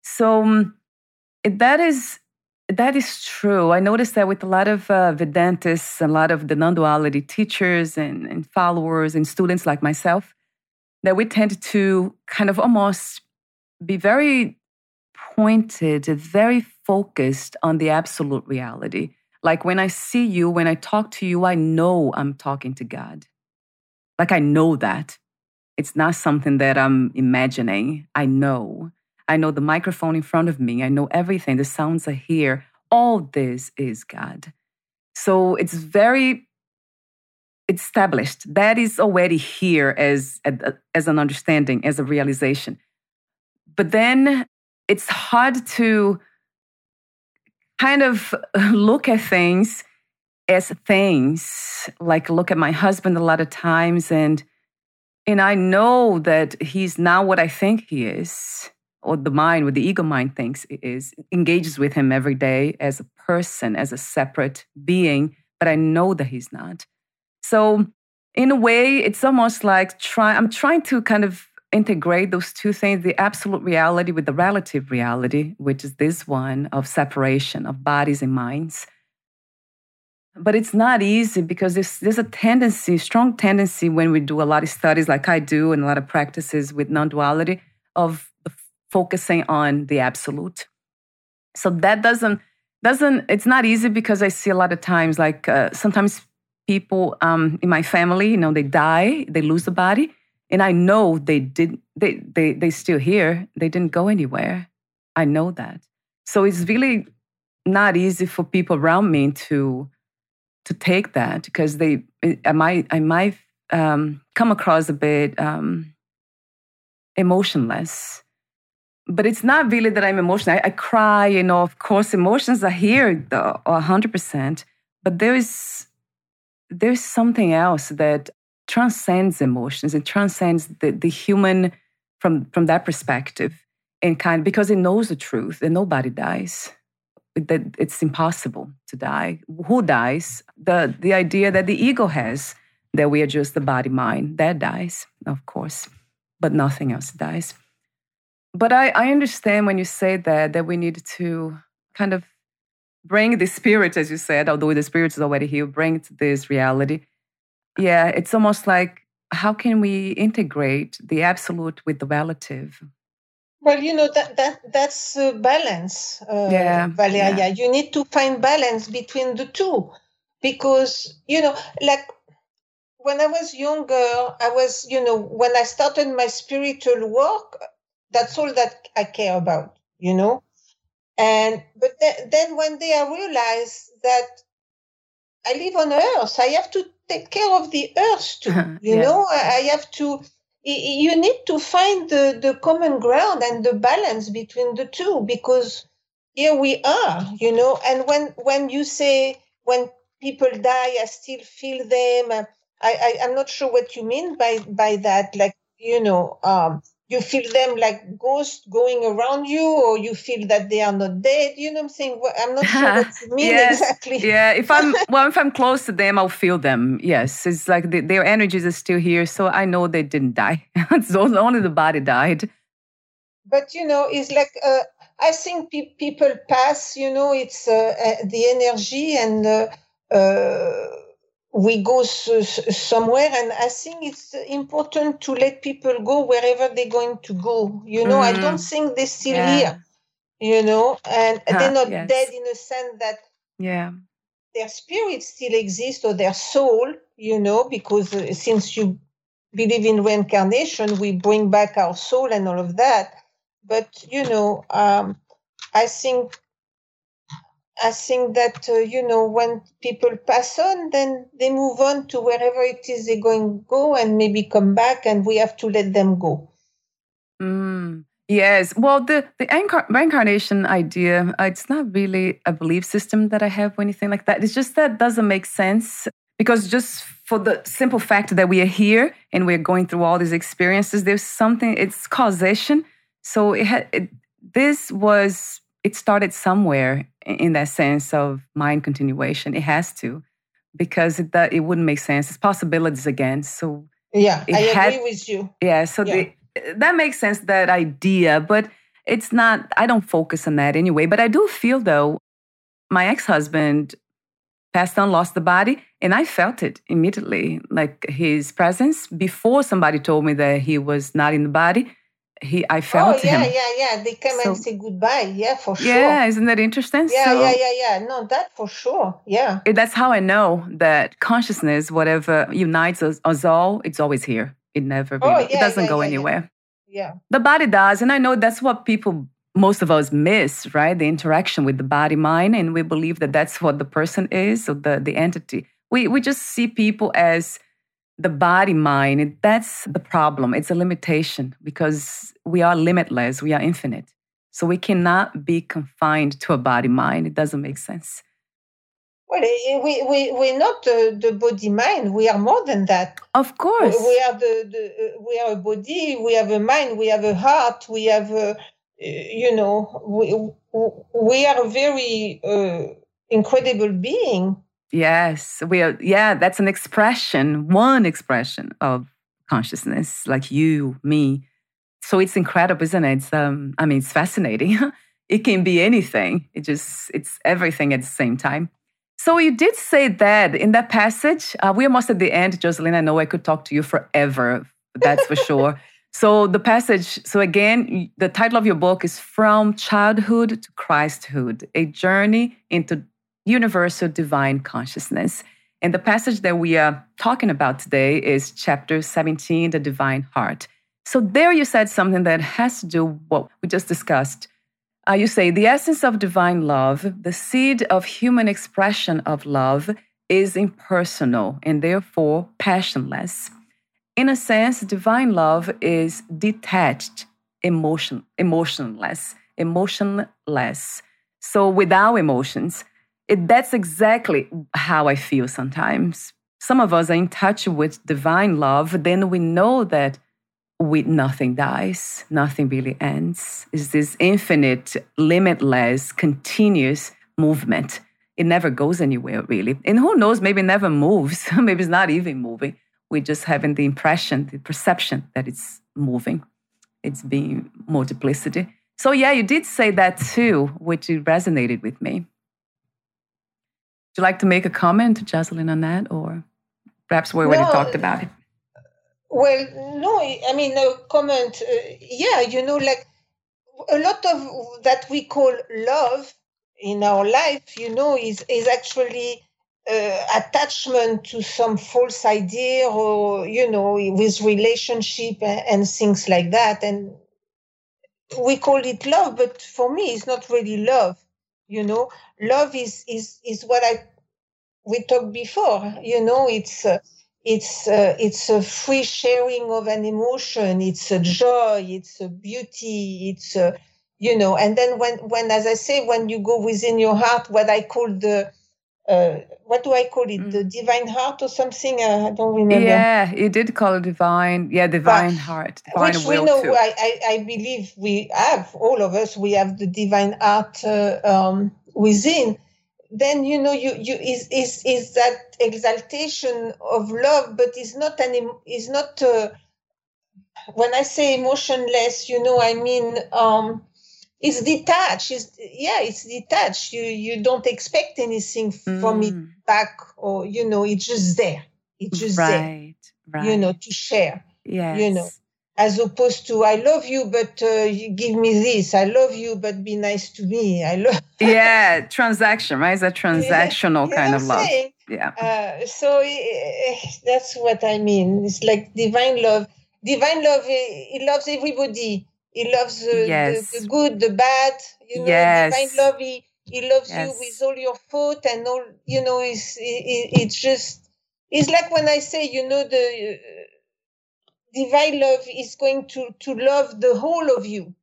So um, that is that is true. I noticed that with a lot of uh, Vedantists, a lot of the non-duality teachers and, and followers and students like myself, that we tend to kind of almost be very pointed, very focused on the absolute reality like when I see you, when I talk to you, I know I'm talking to God. Like I know that. It's not something that I'm imagining. I know. I know the microphone in front of me. I know everything. The sounds are here. All this is God. So it's very established. That is already here as, as an understanding, as a realization. But then it's hard to kind of look at things as things, like look at my husband a lot of times and and I know that he's not what I think he is, or the mind, what the ego mind thinks is, engages with him every day as a person, as a separate being, but I know that he's not. So in a way, it's almost like try I'm trying to kind of integrate those two things the absolute reality with the relative reality, which is this one of separation of bodies and minds. But it's not easy because there's, there's a tendency, strong tendency when we do a lot of studies like I do and a lot of practices with non duality of focusing on the absolute. So that doesn't, doesn't, it's not easy because I see a lot of times like uh, sometimes people um, in my family, you know, they die, they lose the body and I know they did they they they still here. They didn't go anywhere. I know that. So it's really not easy for people around me to to take that because they I might I might um, come across a bit um, emotionless. But it's not really that I'm emotional. I, I cry, you know. Of course, emotions are here, though, hundred percent. But there is there's something else that transcends emotions. It transcends the, the human from, from that perspective and kind because it knows the truth that nobody dies. That it's impossible to die. Who dies? The the idea that the ego has that we are just the body mind that dies, of course, but nothing else dies. But I, I understand when you say that that we need to kind of bring the spirit, as you said, although the spirit is already here, bring this reality yeah, it's almost like how can we integrate the absolute with the relative? Well, you know that that that's uh, balance, uh, yeah, Valeria. Yeah. You need to find balance between the two, because you know, like when I was younger, I was, you know, when I started my spiritual work, that's all that I care about, you know. And but th- then one day I realized that I live on Earth. I have to take care of the Earth too. You yeah. know, I, have to. You need to find the, the common ground and the balance between the two because here we are, you know. And when when you say when people die, I still feel them. I, I I'm not sure what you mean by by that. Like you know, um, you feel them like ghosts going around you or you feel that they are not dead you know what i'm saying? I'm not sure what you mean yes. exactly. yeah. If i'm well if i'm close to them i'll feel them. Yes it's like the, their energies are still here so i know they didn't die. It's only the body died. But you know it's like uh, i think pe- people pass you know it's uh, uh, the energy and uh, uh, we go somewhere and i think it's important to let people go wherever they're going to go you know mm. i don't mm. think they're still yeah. here you know and they're not yes. dead in a sense that yeah their spirit still exists or their soul you know because uh, since you believe in reincarnation we bring back our soul and all of that but you know um, i think I think that, uh, you know, when people pass on, then they move on to wherever it is they're going to go and maybe come back, and we have to let them go. Mm, yes. Well, the, the incar- reincarnation idea, uh, it's not really a belief system that I have or anything like that. It's just that doesn't make sense because just for the simple fact that we are here and we're going through all these experiences, there's something, it's causation. So it, had, it this was it started somewhere in that sense of mind continuation. It has to, because it, that, it wouldn't make sense. It's possibilities again. So yeah, I had, agree with you. Yeah, so yeah. The, that makes sense. That idea, but it's not. I don't focus on that anyway. But I do feel though, my ex husband passed on, lost the body, and I felt it immediately, like his presence before somebody told me that he was not in the body he I felt oh, yeah, him. yeah, yeah. They come so, and say goodbye. Yeah, for sure. Yeah, isn't that interesting? Yeah, so, yeah, yeah, yeah. No, that for sure. Yeah. Eh, that's how I know that consciousness, whatever unites us, us all, it's always here. It never oh, really, oh, yeah, it doesn't yeah, go yeah, anywhere. Yeah. The body does, and I know that's what people most of us miss, right? The interaction with the body mind, and we believe that that's what the person is, or the the entity. We we just see people as the body mind, that's the problem. It's a limitation because we are limitless, we are infinite. So we cannot be confined to a body mind. It doesn't make sense. Well, eh, we, we, we're not the, the body mind. We are more than that. Of course. We are, the, the, we are a body, we have a mind, we have a heart, we have, a, eh, you know, we, we are a very uh, incredible being. Yes, we are. Yeah, that's an expression, one expression of consciousness, like you, me. So it's incredible, isn't it? It's, um, I mean, it's fascinating. it can be anything. It just, it's everything at the same time. So you did say that in that passage. Uh, we are almost at the end, Jocelyne. I know I could talk to you forever. That's for sure. So the passage. So again, the title of your book is "From Childhood to Christhood: A Journey into universal divine consciousness. And the passage that we are talking about today is chapter 17, the divine heart. So there you said something that has to do what we just discussed. Uh, you say the essence of divine love, the seed of human expression of love, is impersonal and therefore passionless. In a sense, divine love is detached, emotion, emotionless, emotionless. So without emotions. It, that's exactly how I feel sometimes. Some of us are in touch with divine love, then we know that we, nothing dies, nothing really ends. It's this infinite, limitless, continuous movement. It never goes anywhere, really. And who knows, maybe it never moves. maybe it's not even moving. We're just having the impression, the perception that it's moving. It's being multiplicity. So, yeah, you did say that too, which resonated with me you like to make a comment, Jocelyne, on that, or perhaps we already no, talked about it? Well, no, I mean, a comment. Uh, yeah, you know, like a lot of that we call love in our life, you know, is is actually uh, attachment to some false idea or you know with relationship and, and, things like that and we call it love but for me it's not really love you know love is is is what i we talked before you know it's uh, it's uh, it's a free sharing of an emotion it's a joy it's a beauty it's a you know and then when when as i say when you go within your heart what i call the uh, what do I call it? Mm. The divine heart or something? Uh, I don't remember. Yeah, you did call it divine. Yeah, divine but, heart, divine which we know. I, I, I, believe we have all of us. We have the divine heart uh, um, within. Then you know you you is is is that exaltation of love, but it's not an is not. Uh, when I say emotionless, you know, I mean. Um, it's detached. It's, yeah, it's detached. You you don't expect anything mm. from it mm. back, or you know, it's just there. It's just right, there. Right. You know, to share. Yes. You know, as opposed to I love you, but uh, you give me this. I love you, but be nice to me. I love. yeah, transaction, right? It's a transactional yeah, kind of love. Saying? Yeah. Uh, so uh, that's what I mean. It's like divine love. Divine love. It, it loves everybody he loves the, yes. the, the, good, the bad. You know, yes. divine love. He, he loves yes. you with all your fault and all. You know, it's it, it's just. It's like when I say, you know, the uh, divine love is going to to love the whole of you.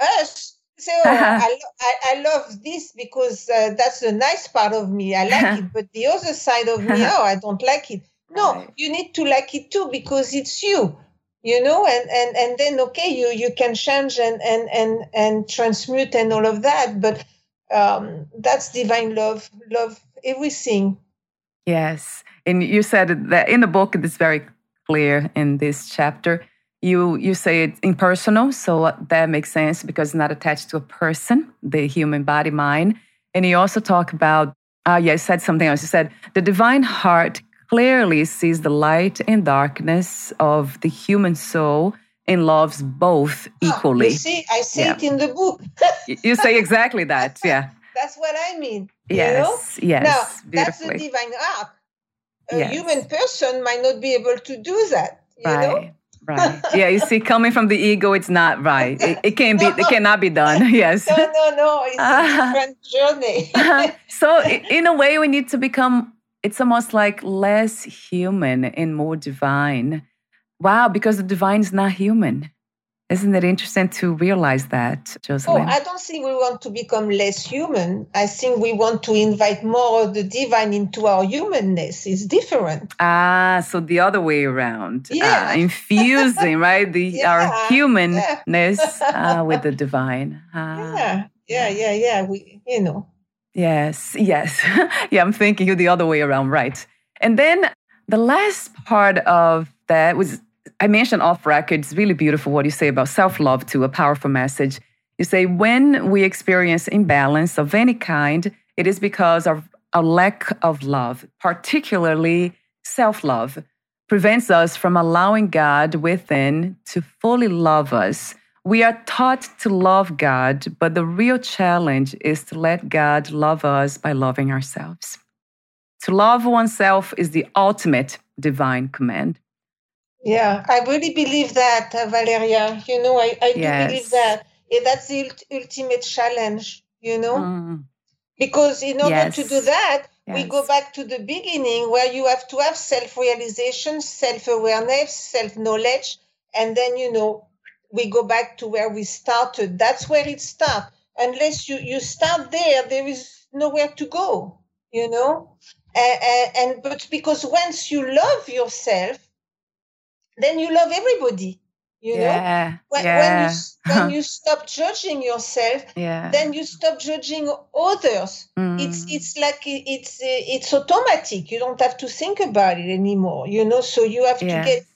Us say, oh, I, I, I, love this because uh, that's the nice part of me. I like it, but the other side of me, oh, I don't like it. No, right. you need to like it too because it's you you know and and and then okay you you can change and and and and transmute and all of that but um that's divine love love everything. Yes. And you said that in the book it's very clear in this chapter. You you say it's impersonal so that makes sense because it's not attached to a person the human body mind. And you also talk about uh, yeah, you said something else. You said the divine heart clearly sees the light and darkness of the human soul and loves both ah, equally. Oh, you see, I say yeah. it in the book. you say exactly that, yeah. That's what I mean. Yes, you know? yes. Now, that's the divine art. A yes. human person might not be able to do that. You right. Know? Right. Yeah, you see, coming from the ego, it's not right. It, it can be. It cannot be done. Yes. No, no, no. It's a different journey. so, in a way, we need to become it's almost like less human and more divine. Wow, because the divine is not human. Isn't it interesting to realize that, Jocelyne? Oh, I don't think we want to become less human. I think we want to invite more of the divine into our humanness. It's different. Ah, so the other way around. Ah, yeah. Infusing, right? The yeah, our humanness yeah. uh, with the divine. Ah. Yeah, yeah, yeah, yeah. We, you know. Yes, yes. yeah, I'm thinking the other way around, right. And then the last part of that was I mentioned off record, it's really beautiful what you say about self love, too, a powerful message. You say, when we experience imbalance of any kind, it is because of a lack of love, particularly self love, prevents us from allowing God within to fully love us we are taught to love God, but the real challenge is to let God love us by loving ourselves. To love oneself is the ultimate divine command. Yeah, I really believe that, uh, Valeria. You know, I, I do yes. believe that. Yeah, that's the ultimate challenge, you know? Mm. Because in order yes. to do that, yes. we go back to the beginning where you have to have self realization, self awareness, self knowledge, and then, you know, we go back to where we started. That's where it starts. Unless you, you start there, there is nowhere to go, you know? And, and but because once you love yourself, then you love everybody. You yeah, know, when, yeah. when you when you stop judging yourself, yeah. then you stop judging others. Mm. It's it's like it's it's automatic. You don't have to think about it anymore. You know, so you have yeah. to get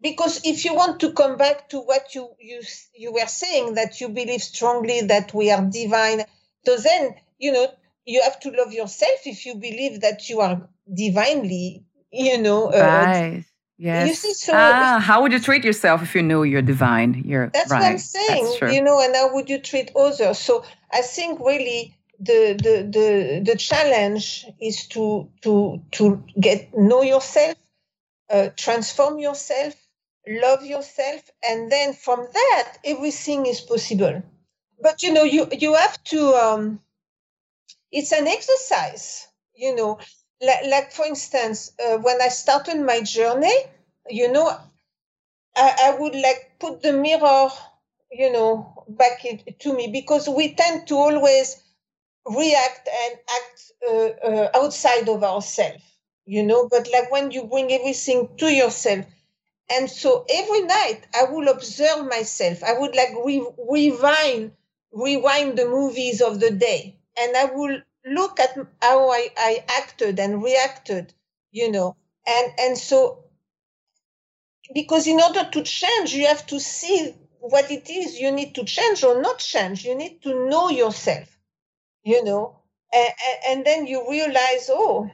because if you want to come back to what you you you were saying that you believe strongly that we are divine so then you know you have to love yourself if you believe that you are divinely you know uh, right. yes. you see, so ah, how would you treat yourself if you know you're divine? You're that's right. what i'm saying you know and how would you treat others? So i think really the, the, the, the challenge is to, to, to get, know yourself, uh, transform yourself, love yourself. And then from that, everything is possible. But, you know, you, you have to, um, it's an exercise, you know, like, like for instance, uh, when I started my journey, you know, I, I would like put the mirror, you know, back to me because we tend to always react and act uh, uh, outside of ourselves, you know. But like when you bring everything to yourself, and so every night I will observe myself. I would like re- rewind, rewind the movies of the day, and I will look at how I, I acted and reacted, you know. And and so because in order to change, you have to see what it is you need to change or not change. You need to know yourself you know and, and then you realize oh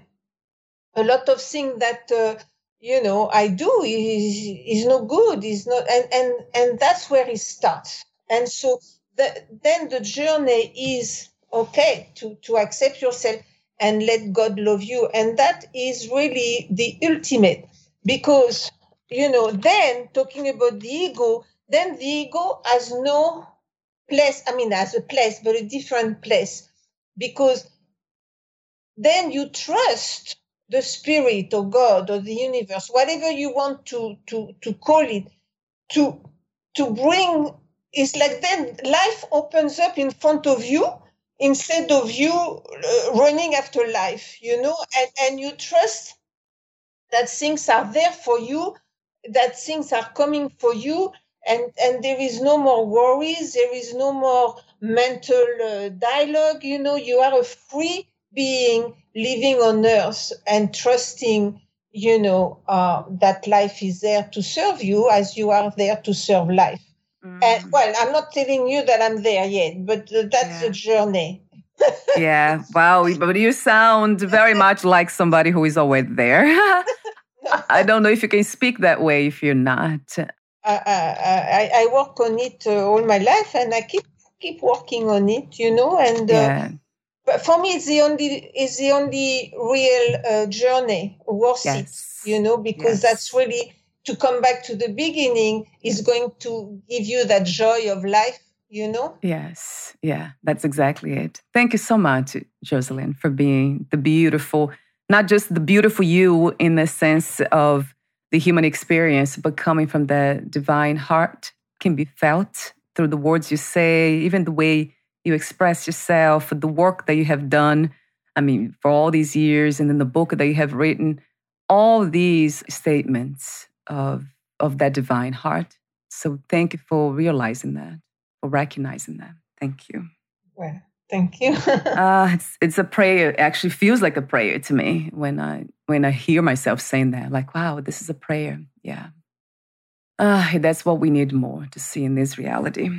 a lot of things that uh, you know i do is is no good is not and and and that's where it starts. And so the, then the journey is okay to to accept yourself and let god love you. And that is really the ultimate because you know then talking about the ego then the ego has no place i mean has a place but a different place because then you trust the spirit or God or the universe, whatever you want to to to call it, to to bring. It's like then life opens up in front of you instead of you uh, running after life, you know, and, and you trust that things are there for you, that things are coming for you, and and there is no more worries, there is no more mental uh, dialogue. You know, you are a free being living on earth and trusting, you know, uh, that life is there to serve you as you are there to serve life. Mm. And well, I'm not telling you that I'm there yet, but uh, that's yeah. the journey. yeah. Wow. But you sound very much like somebody who is always there. I don't know if you can speak that way if you're not. I, I, I work on it uh, all my life and I keep keep working on it, you know. And uh, yeah. But for me, it's the only it's the only real uh, journey worth yes. it, you know, because yes. that's really to come back to the beginning is going to give you that joy of life, you know. Yes, yeah, that's exactly it. Thank you so much, Jocelyne, for being the beautiful, not just the beautiful you in the sense of the human experience, but coming from the divine heart can be felt through the words you say, even the way you express yourself, the work that you have done. I mean, for all these years, and then the book that you have written, all these statements of, of that divine heart. So thank you for realizing that, for recognizing that. Thank you. Well, thank you. uh, it's, it's a prayer. It actually feels like a prayer to me when I when I hear myself saying that. Like, wow, this is a prayer. Yeah. Uh, that's what we need more to see in this reality.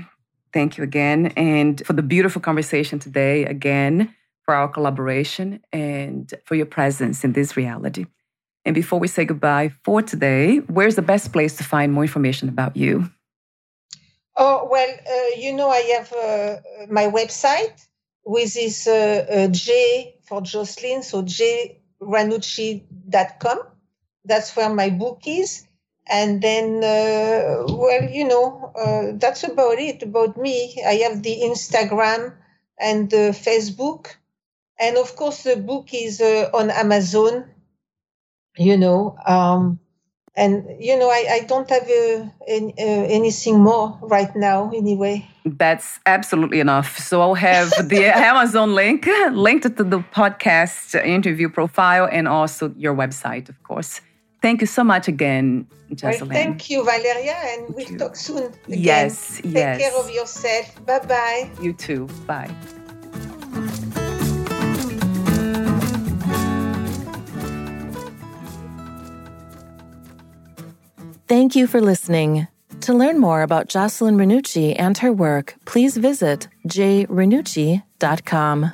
Thank you again. And for the beautiful conversation today, again, for our collaboration and for your presence in this reality. And before we say goodbye for today, where's the best place to find more information about you? Oh, well, uh, you know, I have uh, my website, which is uh, uh J for Jocelyne, so jranucci.com. That's where my book is and then uh, well you know uh, that's about it about me. I have the instagram and the facebook. And of course the book is uh, on amazon you know um, and you know i, I don't have uh, any, uh, anything more right now anyway. That's absolutely enough. So i'll have the amazon link linked to the podcast interview profile and also your website of course Thank you so much again, Jocelyne. Well, thank you, Valeria, and we'll talk soon. Again. Yes, Take yes. Take care of yourself. Bye bye. You too. Bye. Thank you for listening. To learn more about Jocelyne Ranucci and her work, please visit jranucci.com.